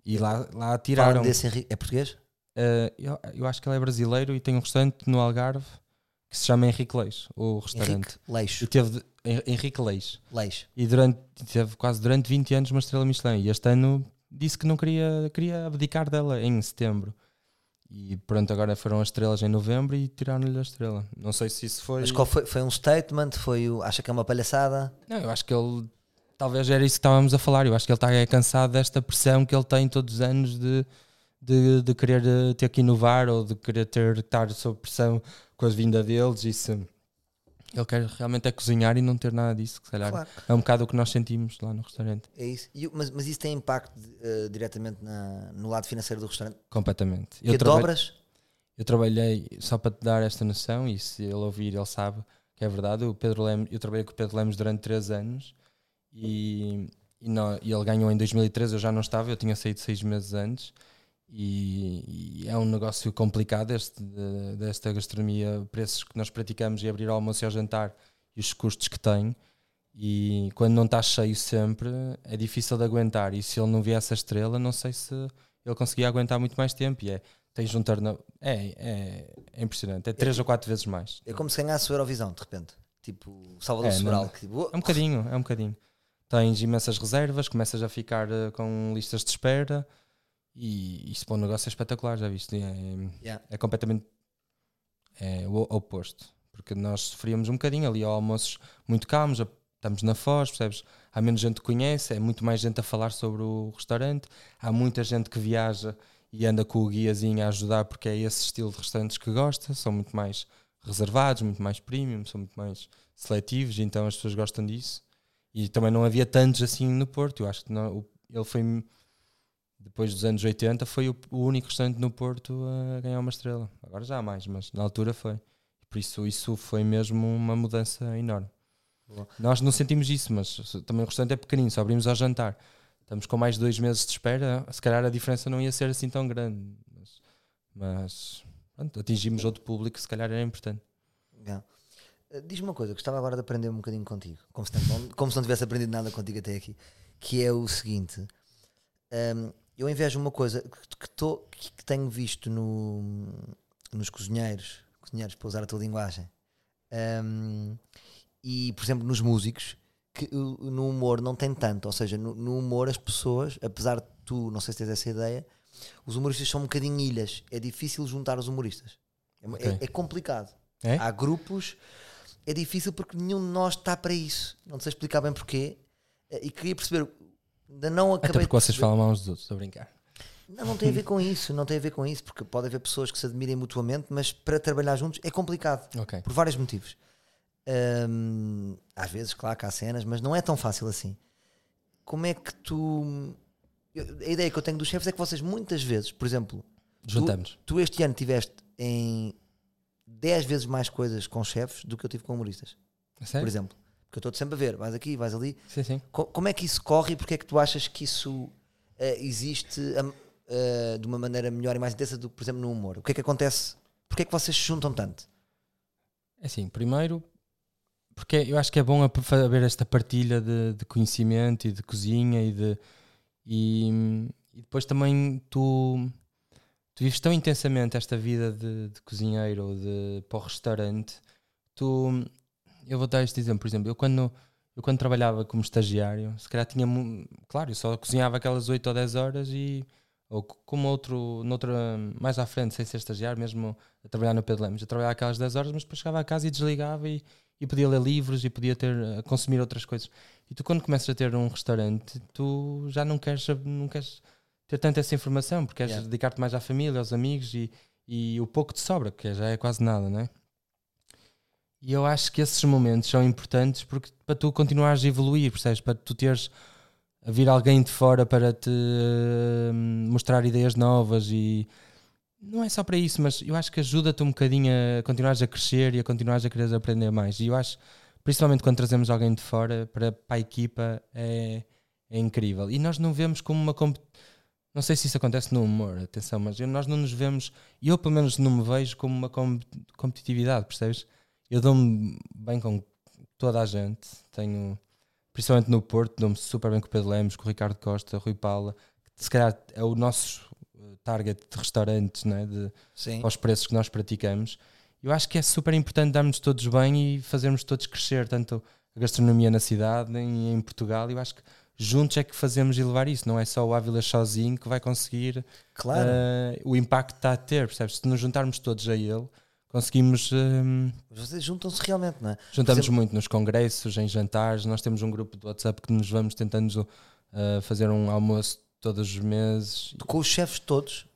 E lá, lá tiraram. desse Henrique. É português? Ah, eu, eu acho que ele é brasileiro e tem um restaurante no Algarve que se chama Henrique Leis, o restaurante. Henrique Leixo. E teve Henrique Leis. Leixo. E durante, teve quase durante 20 anos uma estrela Michelin. E este ano disse que não queria, queria abdicar dela em setembro. E pronto, agora foram as estrelas em novembro e tiraram-lhe a estrela. Não sei se isso foi. Mas qual foi? Foi um statement? Foi o. Acha que é uma palhaçada? Não, eu acho que ele. Talvez era isso que estávamos a falar. Eu acho que ele está é cansado desta pressão que ele tem todos os anos de, de, de querer eh, ter que inovar ou de querer ter, estar sob pressão com a vinda deles. Isso. Ele quer realmente é cozinhar e não ter nada disso. Que se calhar Claro. é um bocado o que nós sentimos lá no restaurante. É isso. E mas, mas isso tem impacto eh, diretamente na- no lado financeiro do restaurante? Completamente. Que traba- dobras? Eu trabalhei, só para te dar esta noção, e se ele ouvir, ele sabe que é verdade. O Pedro Lemos, eu trabalhei com o Pedro Lemos durante 3 anos e, e, nó- e ele ganhou em 2013. Eu já não estava, eu tinha saído seis meses antes. E, e é um negócio complicado este, de- desta gastronomia, preços que nós praticamos e abrir ao almoço e ao jantar e os custos que tem. E quando não está cheio sempre, é difícil de aguentar. E se ele não viesse a estrela, não sei se ele conseguia aguentar muito mais tempo. E é, tens um turno. É, é, é impressionante. É três ou quatro vezes mais. É como se ganhasse o Eurovisão, de repente. Tipo, Salvador É, não- Sobral. que tipo, É um bocadinho, é um bocadinho. Tens imensas reservas, começas a ficar eh, com listas de espera e isso para o negócio é espetacular, já viste? É, Yeah. é completamente é, o oposto. Porque nós sofríamos um bocadinho ali ao almoços muito calmos, estamos na Foz, percebes? Há menos gente que conhece, é muito mais gente a falar sobre o restaurante, há muita gente que viaja e anda com o guiazinho a ajudar porque é esse estilo de restaurantes que gosta, são muito mais reservados, muito mais premium, são muito mais seletivos, então as pessoas gostam disso. E também não havia tantos assim no Porto, eu acho que não, ele foi depois dos anos 80 foi o, o único restaurante no Porto a ganhar uma estrela. Agora já há mais, mas na altura foi. Por isso isso foi mesmo uma mudança enorme. Boa. Nós não sentimos isso, mas também o restaurante é pequenino, só abrimos ao jantar. Estamos com mais de dois meses de espera, se calhar a diferença não ia ser assim tão grande. Mas, mas pronto, atingimos outro público, se calhar era importante. Yeah. Diz-me uma coisa, gostava agora de aprender um bocadinho contigo, como se, não, como se não tivesse aprendido nada contigo até aqui, que é o seguinte: um, eu invejo uma coisa que, que, tô- que- que tenho visto no, nos cozinheiros, cozinheiros para usar a tua linguagem, um, e por exemplo nos músicos, que no humor não tem tanto, ou seja, no, no humor as pessoas, apesar de tu, não sei se tens essa ideia, os humoristas são um bocadinho ilhas, é difícil juntar os humoristas, é, Ok. é- é complicado. É? Há grupos, é difícil porque nenhum de nós está para isso. Não sei explicar bem porquê. E queria perceber, ainda não Até acabei porque de vocês falam mal uns dos outros, estou a brincar. Não, não tem a ver com isso, não tem a ver com isso, porque pode haver pessoas que se admirem mutuamente, mas para trabalhar juntos é complicado, Ok. por vários motivos. Hum, às vezes, claro que há cenas, mas não é tão fácil assim. Como é que tu. A ideia que eu tenho dos chefes é que vocês muitas vezes, por exemplo, Juntamos. tu este ano tiveste em 10 vezes mais coisas com chefes do que eu tive com humoristas, Sério? por exemplo. Porque eu estou-te sempre a ver, vais aqui, vais ali. Sim, sim. Co- Como é que isso corre e porque é que tu achas que isso eh, existe eh, de uma maneira melhor e mais intensa do que, por exemplo, no humor? O que é que acontece? Porque é que vocês se juntam tanto? É assim, primeiro, porque eu acho que é bom haver esta partilha de, de conhecimento e de cozinha e de. E, e depois também tu, tu vives tão intensamente esta vida de, de cozinheiro ou de para o restaurante. Tu, eu vou dar este exemplo, por exemplo, eu quando, eu quando trabalhava como estagiário, se calhar tinha. Claro, eu só cozinhava aquelas 8 ou 10 horas e. Ou como outro, noutra, mais à frente, sem ser estagiário, mesmo a trabalhar no Pedro Lemos. Eu trabalhava aquelas 10 horas, mas depois chegava a casa e desligava e, e podia ler livros e podia ter, a consumir outras coisas. E tu, quando começas a ter um restaurante, tu já não queres, não queres ter tanta essa informação, porque queres Yeah. dedicar-te mais à família, aos amigos e, e o pouco te sobra, que já é quase nada, não é? E eu acho que esses momentos são importantes porque para tu continuares a evoluir, percebes? Para tu teres a vir alguém de fora para te hum, mostrar ideias novas e não é só para isso, mas eu acho que ajuda-te um bocadinho a continuares a crescer e a continuares a querer aprender mais. E eu acho, principalmente quando trazemos alguém de fora para, para a equipa, é, é incrível. E nós não vemos como uma não sei se isso acontece no humor, atenção, mas eu- nós não nos vemos, eu pelo menos não me vejo como uma com- competitividade, percebes? Eu dou-me bem com toda a gente, tenho, principalmente no Porto, dou-me super bem com o Pedro Lemos, com o Ricardo Costa, Rui Paula, que se calhar é o nosso eh, target de restaurantes, né? de, Sim. aos preços que nós praticamos. Eu acho que é super importante darmos todos bem e fazermos todos crescer, tanto a gastronomia na cidade e em Portugal. Eu acho que juntos é que fazemos elevar isso, não é só o Ávila sozinho que vai conseguir Claro. eh, o impacto que está a ter, percebes? Se nos juntarmos todos a ele, conseguimos. Mas vocês juntam-se realmente, não é? juntamos exemplo- muito nos congressos, em jantares. Nós temos um grupo do WhatsApp que nos vamos tentando eh, fazer um almoço todos os meses. Com os chefes todos.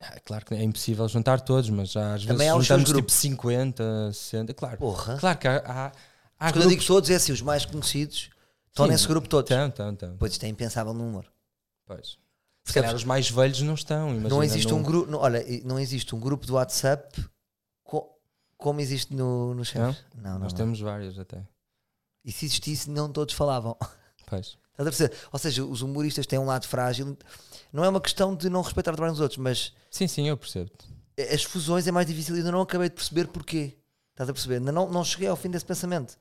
Ah, claro que é impossível juntar todos, mas já às vezes Também seus juntamos tipo grupos. 50, 60. Claro, Porra. claro que há, há, há quando eu digo todos, é assim, os mais conhecidos estão Sim. nesse grupo todos. Então, então, então. Pois isto é impensável no humor. Pois. Se Percebes? calhar os mais velhos não estão. Imagina, não existe não- um grupo, não, olha, não existe um grupo do WhatsApp como existe no, no chefes. Não, não. Nós não. temos vários até. E se existisse, não todos falavam. Pois. Estás a perceber? Ou seja, os humoristas têm um lado frágil. Não é uma questão de não respeitar o trabalho dos outros, mas Sim, sim, eu percebo. as fusões é mais difícil e ainda não acabei de perceber porquê. Estás a perceber? Ainda não, não cheguei ao fim desse pensamento.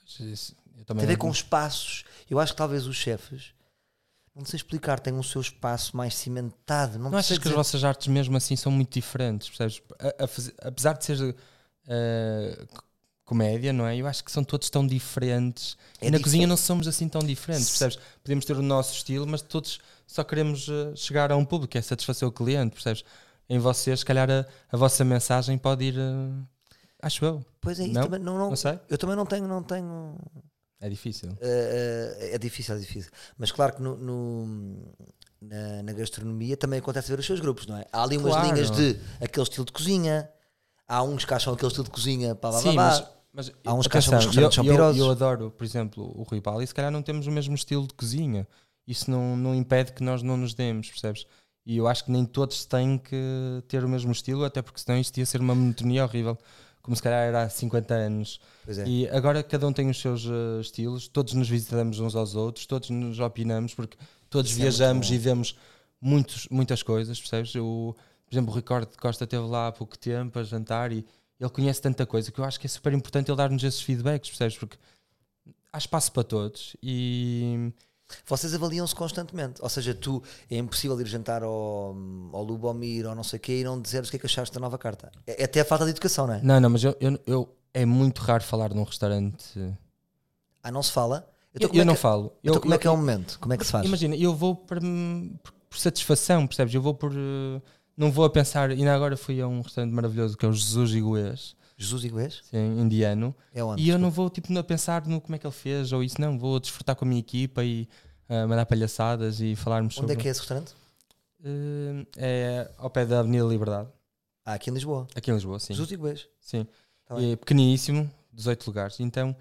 Pois, isso- eu Tem a ver não- com espaços. Eu acho que talvez os chefes, não sei explicar, têm um seu espaço mais cimentado. Não, Não achas que as dizer. vossas artes mesmo assim são muito diferentes, percebes? A- a apesar de ser eh, comédia, não é? Eu acho que são todos tão diferentes. É e na cozinha não somos assim tão diferentes, percebes? Podemos ter o nosso estilo, mas todos só queremos eh, chegar a um público, é satisfazer o cliente, percebes? Em vocês, se calhar a, a vossa mensagem pode ir. eh, acho eu. Pois é isso, Não? também, não, não, Não sei. eu também não tenho, não tenho É difícil. Uh, uh, é difícil, é difícil. Mas claro que no, no- na, na gastronomia também acontece ver os seus grupos, não é? Há ali umas Claro. linhas de aquele estilo de cozinha, há uns que acham aquele estilo de cozinha, pá, blá, Sim, blá. mas, mas Há uns que acham que os restaurantes eu, são eu- pirosos. eu adoro, por exemplo, o Rui Paulo e se calhar não temos o mesmo estilo de cozinha. Isso não, não impede que nós não nos demos, percebes? E eu acho que nem todos têm que ter o mesmo estilo, até porque senão isto ia ser uma monotonia horrível, como se calhar era há 50 anos. É. E agora cada um tem os seus eh, estilos, todos nos visitamos uns aos outros, todos nos opinamos, porque todos Isso é viajamos bom. e vemos muitos, muitas coisas, percebes? O, por exemplo, o Ricardo Costa esteve lá há pouco tempo a jantar e ele conhece tanta coisa que eu acho que é super importante ele dar-nos esses feedbacks, percebes? Porque há espaço para todos e Vocês avaliam-se constantemente. Ou seja, tu é impossível ir jantar ao, ao Lubomir ou não sei o quê e não dizeres o que é que achaste da nova carta. É, é até a falta de educação, não é? não, não, mas eu, eu, eu- é muito raro falar num restaurante. Ah, não se fala? Eu, Então como eu é não que- falo. Então Eu- como é eu- que é o momento? Como é que se faz? Imagina, eu vou por, por- satisfação, percebes? Eu vou por. eh, Não vou a pensar. Ainda agora fui a um restaurante maravilhoso que é o Jesus Iguês, Jesus Iguês? sim, indiano. É onde? E eu não vou tipo, a pensar no como é que ele fez ou isso, não. Vou desfrutar com a minha equipa e ah, mandar palhaçadas e falarmos Onde sobre. é que é esse restaurante? Eh, é ao pé da Avenida Liberdade, Ah, aqui em Lisboa. aqui em Lisboa, sim. E beijo. sim. Tá E é pequeníssimo, 18 lugares. Então,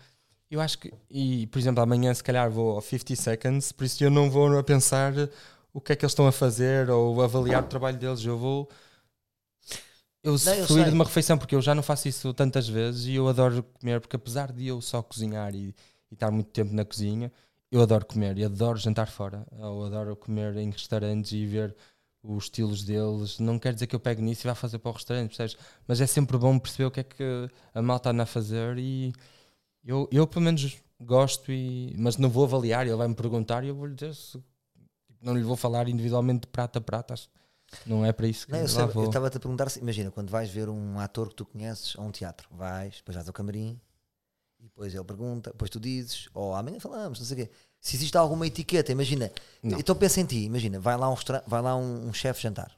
eu acho que, e por exemplo, amanhã se calhar vou ao 50 Seconds, por isso eu não vou a pensar o que é que eles estão a fazer ou avaliar o trabalho deles. Eu vou. Eu sei. de uma refeição, porque eu já não faço isso tantas vezes e eu adoro comer, porque apesar de eu só cozinhar e, e estar muito tempo na cozinha, eu adoro comer e adoro jantar fora. Eu adoro comer em restaurantes e ver os estilos deles. Não quer dizer que eu pegue nisso e vá fazer para o restaurante, percebes? Mas é sempre bom perceber o que é que a malta anda a fazer e eu, eu pelo menos gosto, e, mas não vou avaliar. Ele vai me perguntar e eu vou lhe dizer se não lhe vou falar individualmente de prata a prata. Não é para isso que Não, eu sei, eu estava-te a perguntar se, imagina, quando vais ver um ator que tu conheces a um teatro, vais, depois vais ao camarim e depois ele pergunta, depois tu dizes, ou amanhã falamos, não sei o quê. Se existe alguma etiqueta, imagina, Não. então pensa em ti, imagina, vai lá um, vai lá um, um chefe jantar.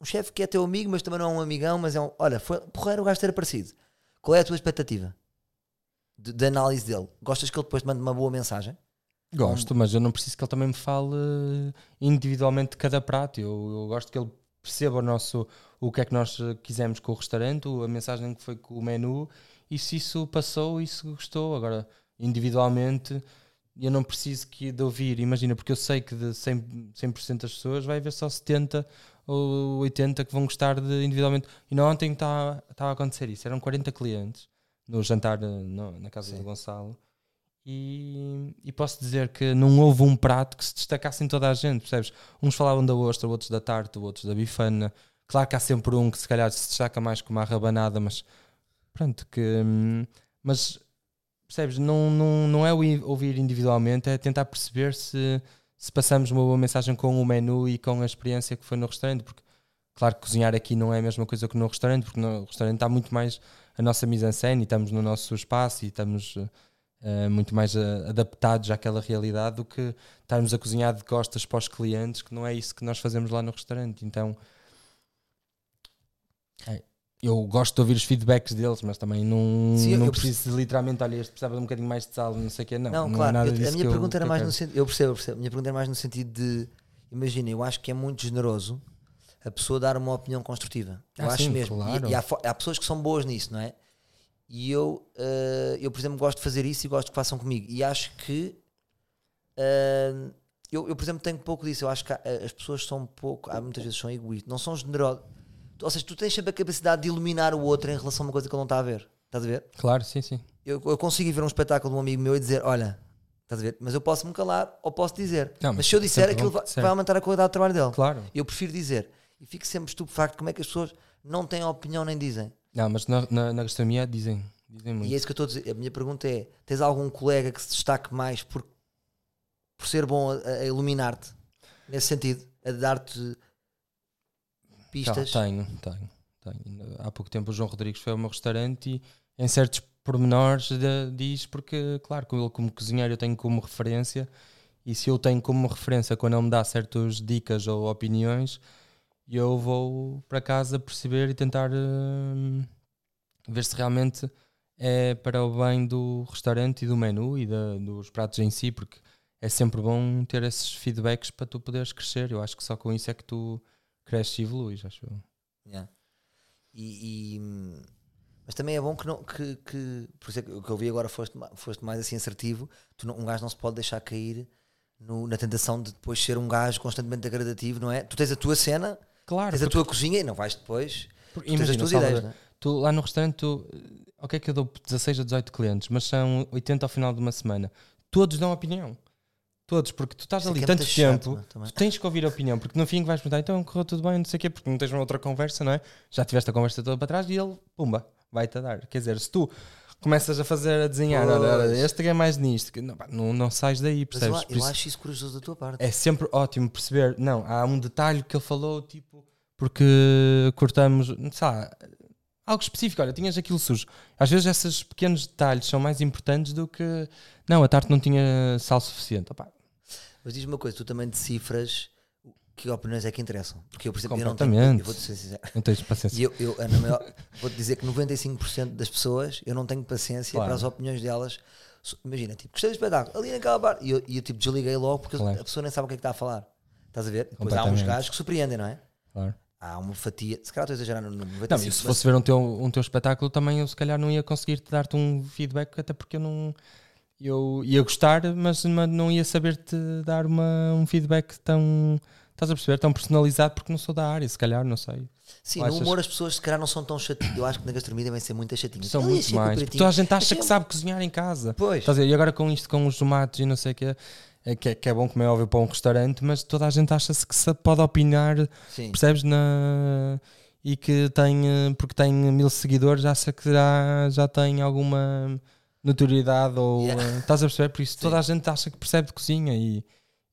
Um chefe que é teu amigo, mas também não é um amigão, mas é um. Olha, foi, porreiro o gajo ter aparecido. Qual é a tua expectativa de, de análise dele? Gostas que ele depois te mande uma boa mensagem? Gosto, mas eu não preciso que ele também me fale eh, individualmente de cada prato. Eu, eu gosto que ele perceba o nosso o que é que nós eh, quisemos com o restaurante, a mensagem que foi com o menu e se isso passou e se gostou. Agora, individualmente, eu não preciso que de ouvir, imagina, porque eu sei que de 100%, 100 das pessoas vai haver só 70 ou 80 que vão gostar de individualmente. E não ontem estava a acontecer isso, eram 40 clientes no jantar eh, no- na casa Sim. do Gonçalo. E, e posso dizer que não houve um prato que se destacasse em toda a gente, percebes? Uns falavam da ostra, outros da tarte, outros da bifana. Claro que há sempre um que se calhar se destaca mais como a rabanada, mas pronto, que. Mas percebes? Não, não, não é ouvir individualmente, é tentar perceber se, se passamos uma boa mensagem com o menu e com a experiência que foi no restaurante, porque claro que cozinhar aqui não é a mesma coisa que no restaurante, porque no restaurante está muito mais a nossa mise-en-scène e estamos no nosso espaço e estamos eh, muito mais eh, adaptados àquela realidade do que estarmos a cozinhar de costas para os clientes, que não é isso que nós fazemos lá no restaurante. Então, é, eu gosto de ouvir os feedbacks deles, mas também não, Sim, não preciso literalmente, olha, este precisava de um bocadinho mais de sal, não sei o quê. Não, Não, não, claro. é eu- a minha que eu- pergunta era mais no sentido. Eu percebo, eu percebo. A minha pergunta era mais no sentido de. Imagina, eu acho que é muito generoso a pessoa dar uma opinião construtiva. Eu Ah, acho sim, mesmo. E- claro. E, há, fo- há pessoas que são boas nisso, não é? E eu, eh, eu, por exemplo, gosto de fazer isso e gosto que façam comigo. E acho que. eh, eu, eu, por exemplo, tenho pouco disso. Eu acho que há- eh, as pessoas são um pouco. Há muitas vezes são egoístas. Não são generosas. Ou seja, tu tens sempre a capacidade de iluminar o outro em relação a uma coisa que ele não está a ver. Estás a ver? Claro, sim, sim. eu, eu consigo ir ver um espetáculo de um amigo meu e dizer: Olha, estás a ver? Mas eu posso me calar ou posso dizer. Não, mas, mas se eu disser, aquilo vai, vai aumentar a qualidade do trabalho dele. Claro. Eu prefiro dizer. E fico sempre estupefacto como é que as pessoas não têm opinião nem dizem. Não, mas na, na, na gastronomia dizem, dizem muito. E é isso que eu estou a dizer. A minha pergunta é: tens algum colega que se destaque mais por, por ser bom a, a iluminar-te? Nesse sentido, a dar-te pistas? Tá, tenho, tenho, tenho. Há pouco tempo o João Rodrigues foi ao meu restaurante e em certos pormenores de- diz, porque, claro, com ele como cozinheiro eu tenho como referência e se eu tenho como referência quando ele me dá certas dicas ou opiniões, eu vou para casa perceber e tentar hum, ver se realmente é para o bem do restaurante e do menu e da- dos pratos em si, porque é sempre bom ter esses feedbacks para tu poderes crescer. Eu acho que só com isso é que tu cresces e evoluís, acho eu. Yeah. E, e, hum, mas também é bom que, não, que, que por isso é que o que eu vi agora foste, foste mais assim assertivo. Tu não- um gajo não se pode deixar cair no- na tentação de depois ser um gajo constantemente agradativo, não é? Tu tens a tua cena, Claro, tens a tua cozinha e não vais depois. porque, Tu tens as imagina, tuas ideias, é? tu lá no restaurante, tu, ok que eu dou 16 a 18 clientes, mas são 80 ao final de uma semana. Todos dão opinião. Todos, porque tu estás Isso é ali é tanto chato, tempo, mano, também. tu tens que ouvir a opinião, porque no fim vais perguntar, então correu tudo bem, não sei o quê, porque não tens uma outra conversa, não é? Já tiveste a conversa toda para trás e ele, pumba, vai-te a dar. Quer dizer, se tu começas a fazer, a desenhar, olha, olha, este ganha mais nisto, que não, pá, não, não sais daí, Mas eu, percebes? Por eu isso- acho isso corajoso da tua parte. é sempre ótimo perceber. Não, há um detalhe que ele falou, tipo, porque cortamos, sei lá, algo específico. Olha, tinhas aquilo sujo. Às vezes esses pequenos detalhes são mais importantes do que. Não, a tarte não tinha sal suficiente. Opá, Mas diz-me uma coisa, tu também decifras que opiniões é que interessam. Porque eu, por exemplo, eu não tenho. Eu vou-te ser sincero. não tens paciência. Eu, eu maior- vou-te dizer que 95% das pessoas eu não tenho paciência Claro. para as opiniões delas. Imagina, tipo, gostei do espetáculo, ali naquela bar. E eu, e eu, tipo desliguei logo porque Claro. a pessoa nem sabe o que é que está a falar. Estás a ver? Depois há uns gajos que surpreendem, não é? Claro. Há uma fatia, se calhar estou a exagerar no número, Não, 95, e se fosse ver um teu, um teu espetáculo também eu se calhar não ia conseguir te dar-te um feedback, até porque eu não eu ia gostar, mas mas não ia saber-te dar uma, um feedback tão estás a perceber, tão personalizado porque não sou da área, se calhar, não sei. Sim, Ou no achas- humor as pessoas se calhar não são tão chatinhas. Eu acho que na gastronomia devem ser muito chatinhas. São muito mais. Porque toda a gente acha que sabe cozinhar em casa. Pois. Estás a ver? E agora com isto, com os tomates e não sei o que, é, que, é, que é bom como é óbvio para um restaurante, mas toda a gente acha-se que se pode opinar, Sim. percebes? Na, e que tem, porque tem mil seguidores, acha que já, já tem alguma notoriedade ou Yeah. estás a perceber? Por isso toda a gente acha que percebe de cozinha e,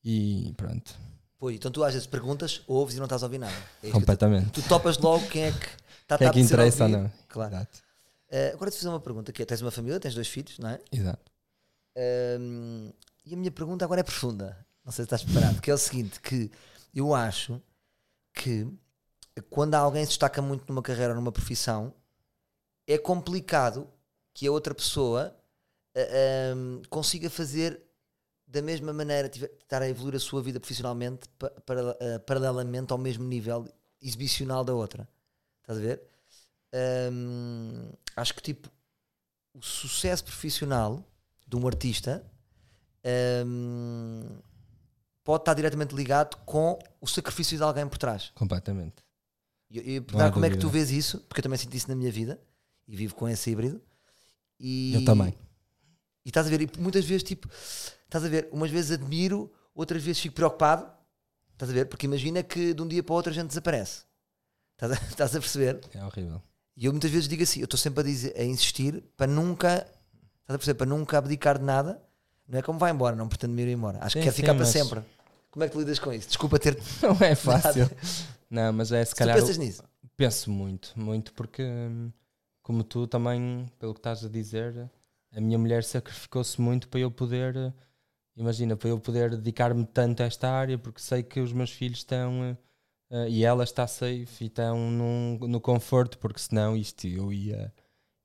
e pronto, Pois, então tu às vezes perguntas, ouves e não estás a ouvir nada. É que tu- completamente. tu, topas logo quem é que está Que é a que interessa ou não? Claro. Eh, agora te fazer uma pergunta, que é, tens uma família, tens dois filhos, não é? Exato. Ahm, e a minha pergunta agora é profunda. Não sei se estás preparado. Que é o seguinte: que eu acho que quando alguém se destaca muito numa carreira ou numa profissão, é complicado que a outra pessoa ah, ahm, consiga fazer da mesma maneira, tiver- estar a evoluir a sua vida profissionalmente pa- para- ah, paralelamente ao mesmo nível exibicional da outra. Estás a ver? Ahm, acho que tipo o sucesso profissional de um artista hum, pode estar diretamente ligado com o sacrifício de alguém por trás. Completamente. E perguntar como é que tu dúvida. vês isso, porque eu também sinto isso na minha vida e vivo com esse híbrido. E, Eu também. E estás a ver, e muitas vezes, tipo, estás a ver, umas vezes admiro, outras vezes fico preocupado, estás a ver, porque imagina que de um dia para o outro a gente desaparece. Estás a, estás a perceber? É horrível. E eu muitas vezes digo assim, eu estou sempre a, dizer, a insistir para nunca, estás a perceber, para nunca abdicar de nada. Não é como vai embora, não pretendo me ir embora. Acho Sim, que quero sim, ficar para sempre. Como é que tu lidas com isso? Desculpa ter. Não é fácil. Não, mas é se Se tu calhar. pensas nisso. Penso muito, muito, porque hum, como tu também, pelo que estás a dizer, a minha mulher sacrificou-se muito para eu poder, imagina, para eu poder dedicar-me tanto a esta área, porque sei que os meus filhos estão eh, e ela está safe e estão num- no conforto, porque senão isto eu ia,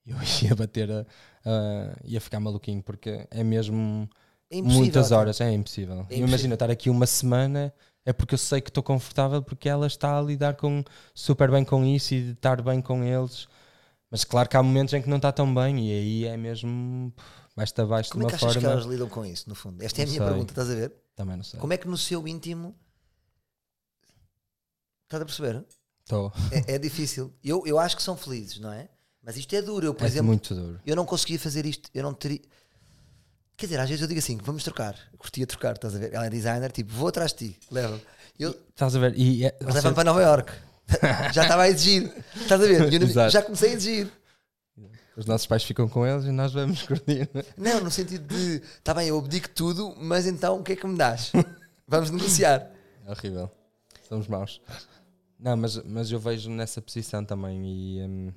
eu ia bater a, a- ia ficar maluquinho, porque é mesmo É muitas horas, é impossível. É impossível. Imagina estar aqui uma semana é porque eu sei que estou confortável porque ela está a lidar com, super bem com isso e de estar bem com eles. Mas claro que há momentos em que não está tão bem e aí é mesmo pff, basta abaixo Como é de que uma achas que forma. elas lidam com isso, no fundo? Esta é a Não minha sei. pergunta, estás a ver? Também não sei. Como é que no seu íntimo. Estás a perceber? Estou. É, é difícil. Eu, eu acho que são felizes, não é? Mas isto é duro. Eu, por É exemplo, muito duro. eu não conseguia fazer isto. Eu não teria. Quer dizer, às vezes eu digo assim: vamos trocar. Eu curtia trocar, estás a ver? Ela é designer, tipo, vou atrás de ti, leva. Eu, Estás a ver? E, é- Mas leva-me para Nova York. Já estava a exigir. Estás a ver? Eu já comecei a exigir. Os nossos pais ficam com eles e nós vamos curtir. Não, no sentido de, está bem, eu abdico tudo, mas então o que é que me dás? Vamos negociar. É horrível. Somos maus. Não, mas, mas eu vejo nessa posição também e, hum,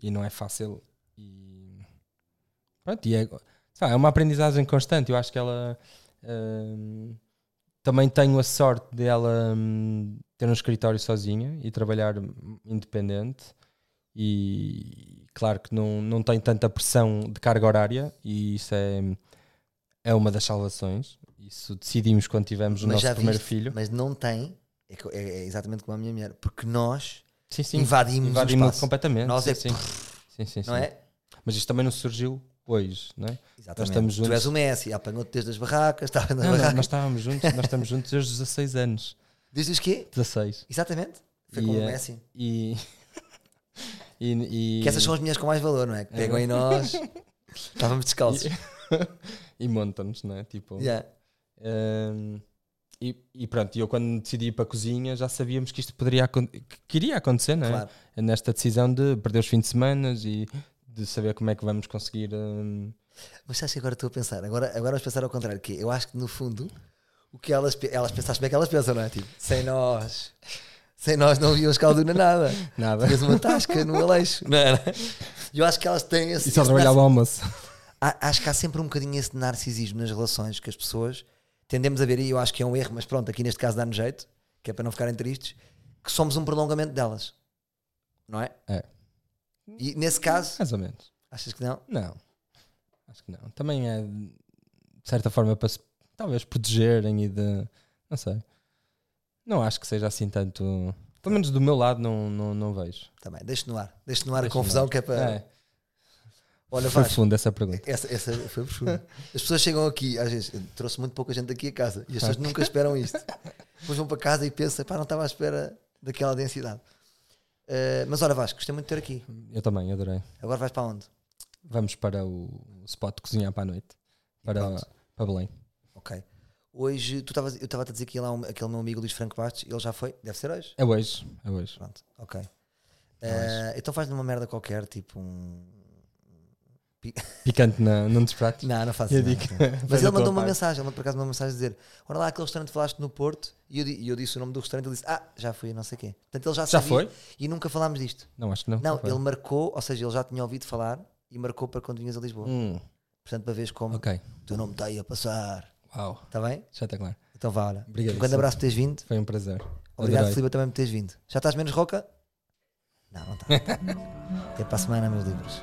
e não é fácil. E, pronto, e é, lá, é uma aprendizagem constante. Eu acho que ela hum, também tenho a sorte de ela hum, ter um escritório sozinha e trabalhar independente. E claro que não, não tem tanta pressão de carga horária, e isso é, é uma das salvações. Isso decidimos quando tivemos o Mas nosso primeiro viste, filho. Mas não tem, é, é- é exatamente como a minha mulher, porque nós Sim, sim. invadimos, Invadimos completamente. Nós sim, é sim. sim, sim, Não é? Mas isto também não surgiu hoje, não é? Exatamente. Tu juntos. és o Messi, apanhou-te desde as barracas, estava nas Não, não, barracas. nós estávamos juntos, nós estamos juntos desde os 16 anos. Desde os quê? 16. Exatamente. Foi E, como o eh, Messi. E. e, e Que essas são as mulheres com mais valor, não é? Que pegam em nós. Estávamos descalços. e montam-nos, não é? Tipo. Yeah. hum, e, e pronto, e eu quando decidi ir para a cozinha já sabíamos que isto poderia que iria acontecer, não é? Claro. Nesta decisão de perder os fins de semana e de saber como é que vamos conseguir. hum, Mas sabes que agora estou a pensar, agora, agora vamos pensar ao contrário, que é, eu acho que no fundo o que elas, elas pensaste bem que elas pensam, não é? Tipo, sem nós, sem nós não haviam escalduna nada. nada. Tinhas uma tasca no Aleixo, não era? E eu acho que elas têm esse. E só trabalhava almoço. Acho que há sempre um bocadinho esse narcisismo nas relações que as pessoas tendemos a ver, e eu acho que é um erro, mas pronto, aqui neste caso dá-nos jeito, que é para não ficarem tristes, que somos um prolongamento delas, não é? É. E nesse caso, Mais ou menos. achas que não? Não. Acho que não. Também é de certa forma para se talvez protegerem e de. Não sei. Não acho que seja assim tanto. Pelo menos do meu lado não, não, não vejo. Também, deixa no ar. Deixa no ar a confusão ar. que é para. É, Olha, foi fundo essa pergunta. essa, essa foi profunda. As pessoas chegam aqui, às vezes, trouxe muito pouca gente aqui a casa e as pessoas nunca esperam isto. Depois vão para casa e pensam, pá, não estava à espera daquela densidade. Eh, mas olha, Vasco, gostei muito de ter aqui. Eu também, adorei. Agora vais para onde? Vamos para o spot de cozinhar para a noite. Para, para Belém. Ok. Hoje, tu estavas, eu estava a dizer que lá um- aquele meu amigo Luís Franco Bastos, ele já foi? Deve ser hoje? É hoje. É hoje. Pronto, ok. Eh, então faz numa merda qualquer, tipo um. Picante na, num dos pratos. Não, não faço Eu nada. digo. Mas ele mandou uma mensagem, ele mandou por acaso uma mensagem a dizer: Olha lá aquele restaurante que falaste no Porto, e eu, e eu disse o nome do restaurante, ele disse: Ah, já fui, não sei o quê. Portanto, ele já, Já foi? E nunca falámos disto. Não, acho que não. Não, ele marcou, ou seja, ele já tinha ouvido falar e marcou para quando vinhas a Lisboa. Hum, Portanto, para veres como o teu nome está aí a passar. Uau. Está bem? Já está claro. Então vá, olha. Obrigado, Um grande abraço por teres vindo. Foi um prazer. Obrigado, Adorei. Filipe, também por teres vindo. Já estás menos roca? Não, não está. Até para a semana, meus livros.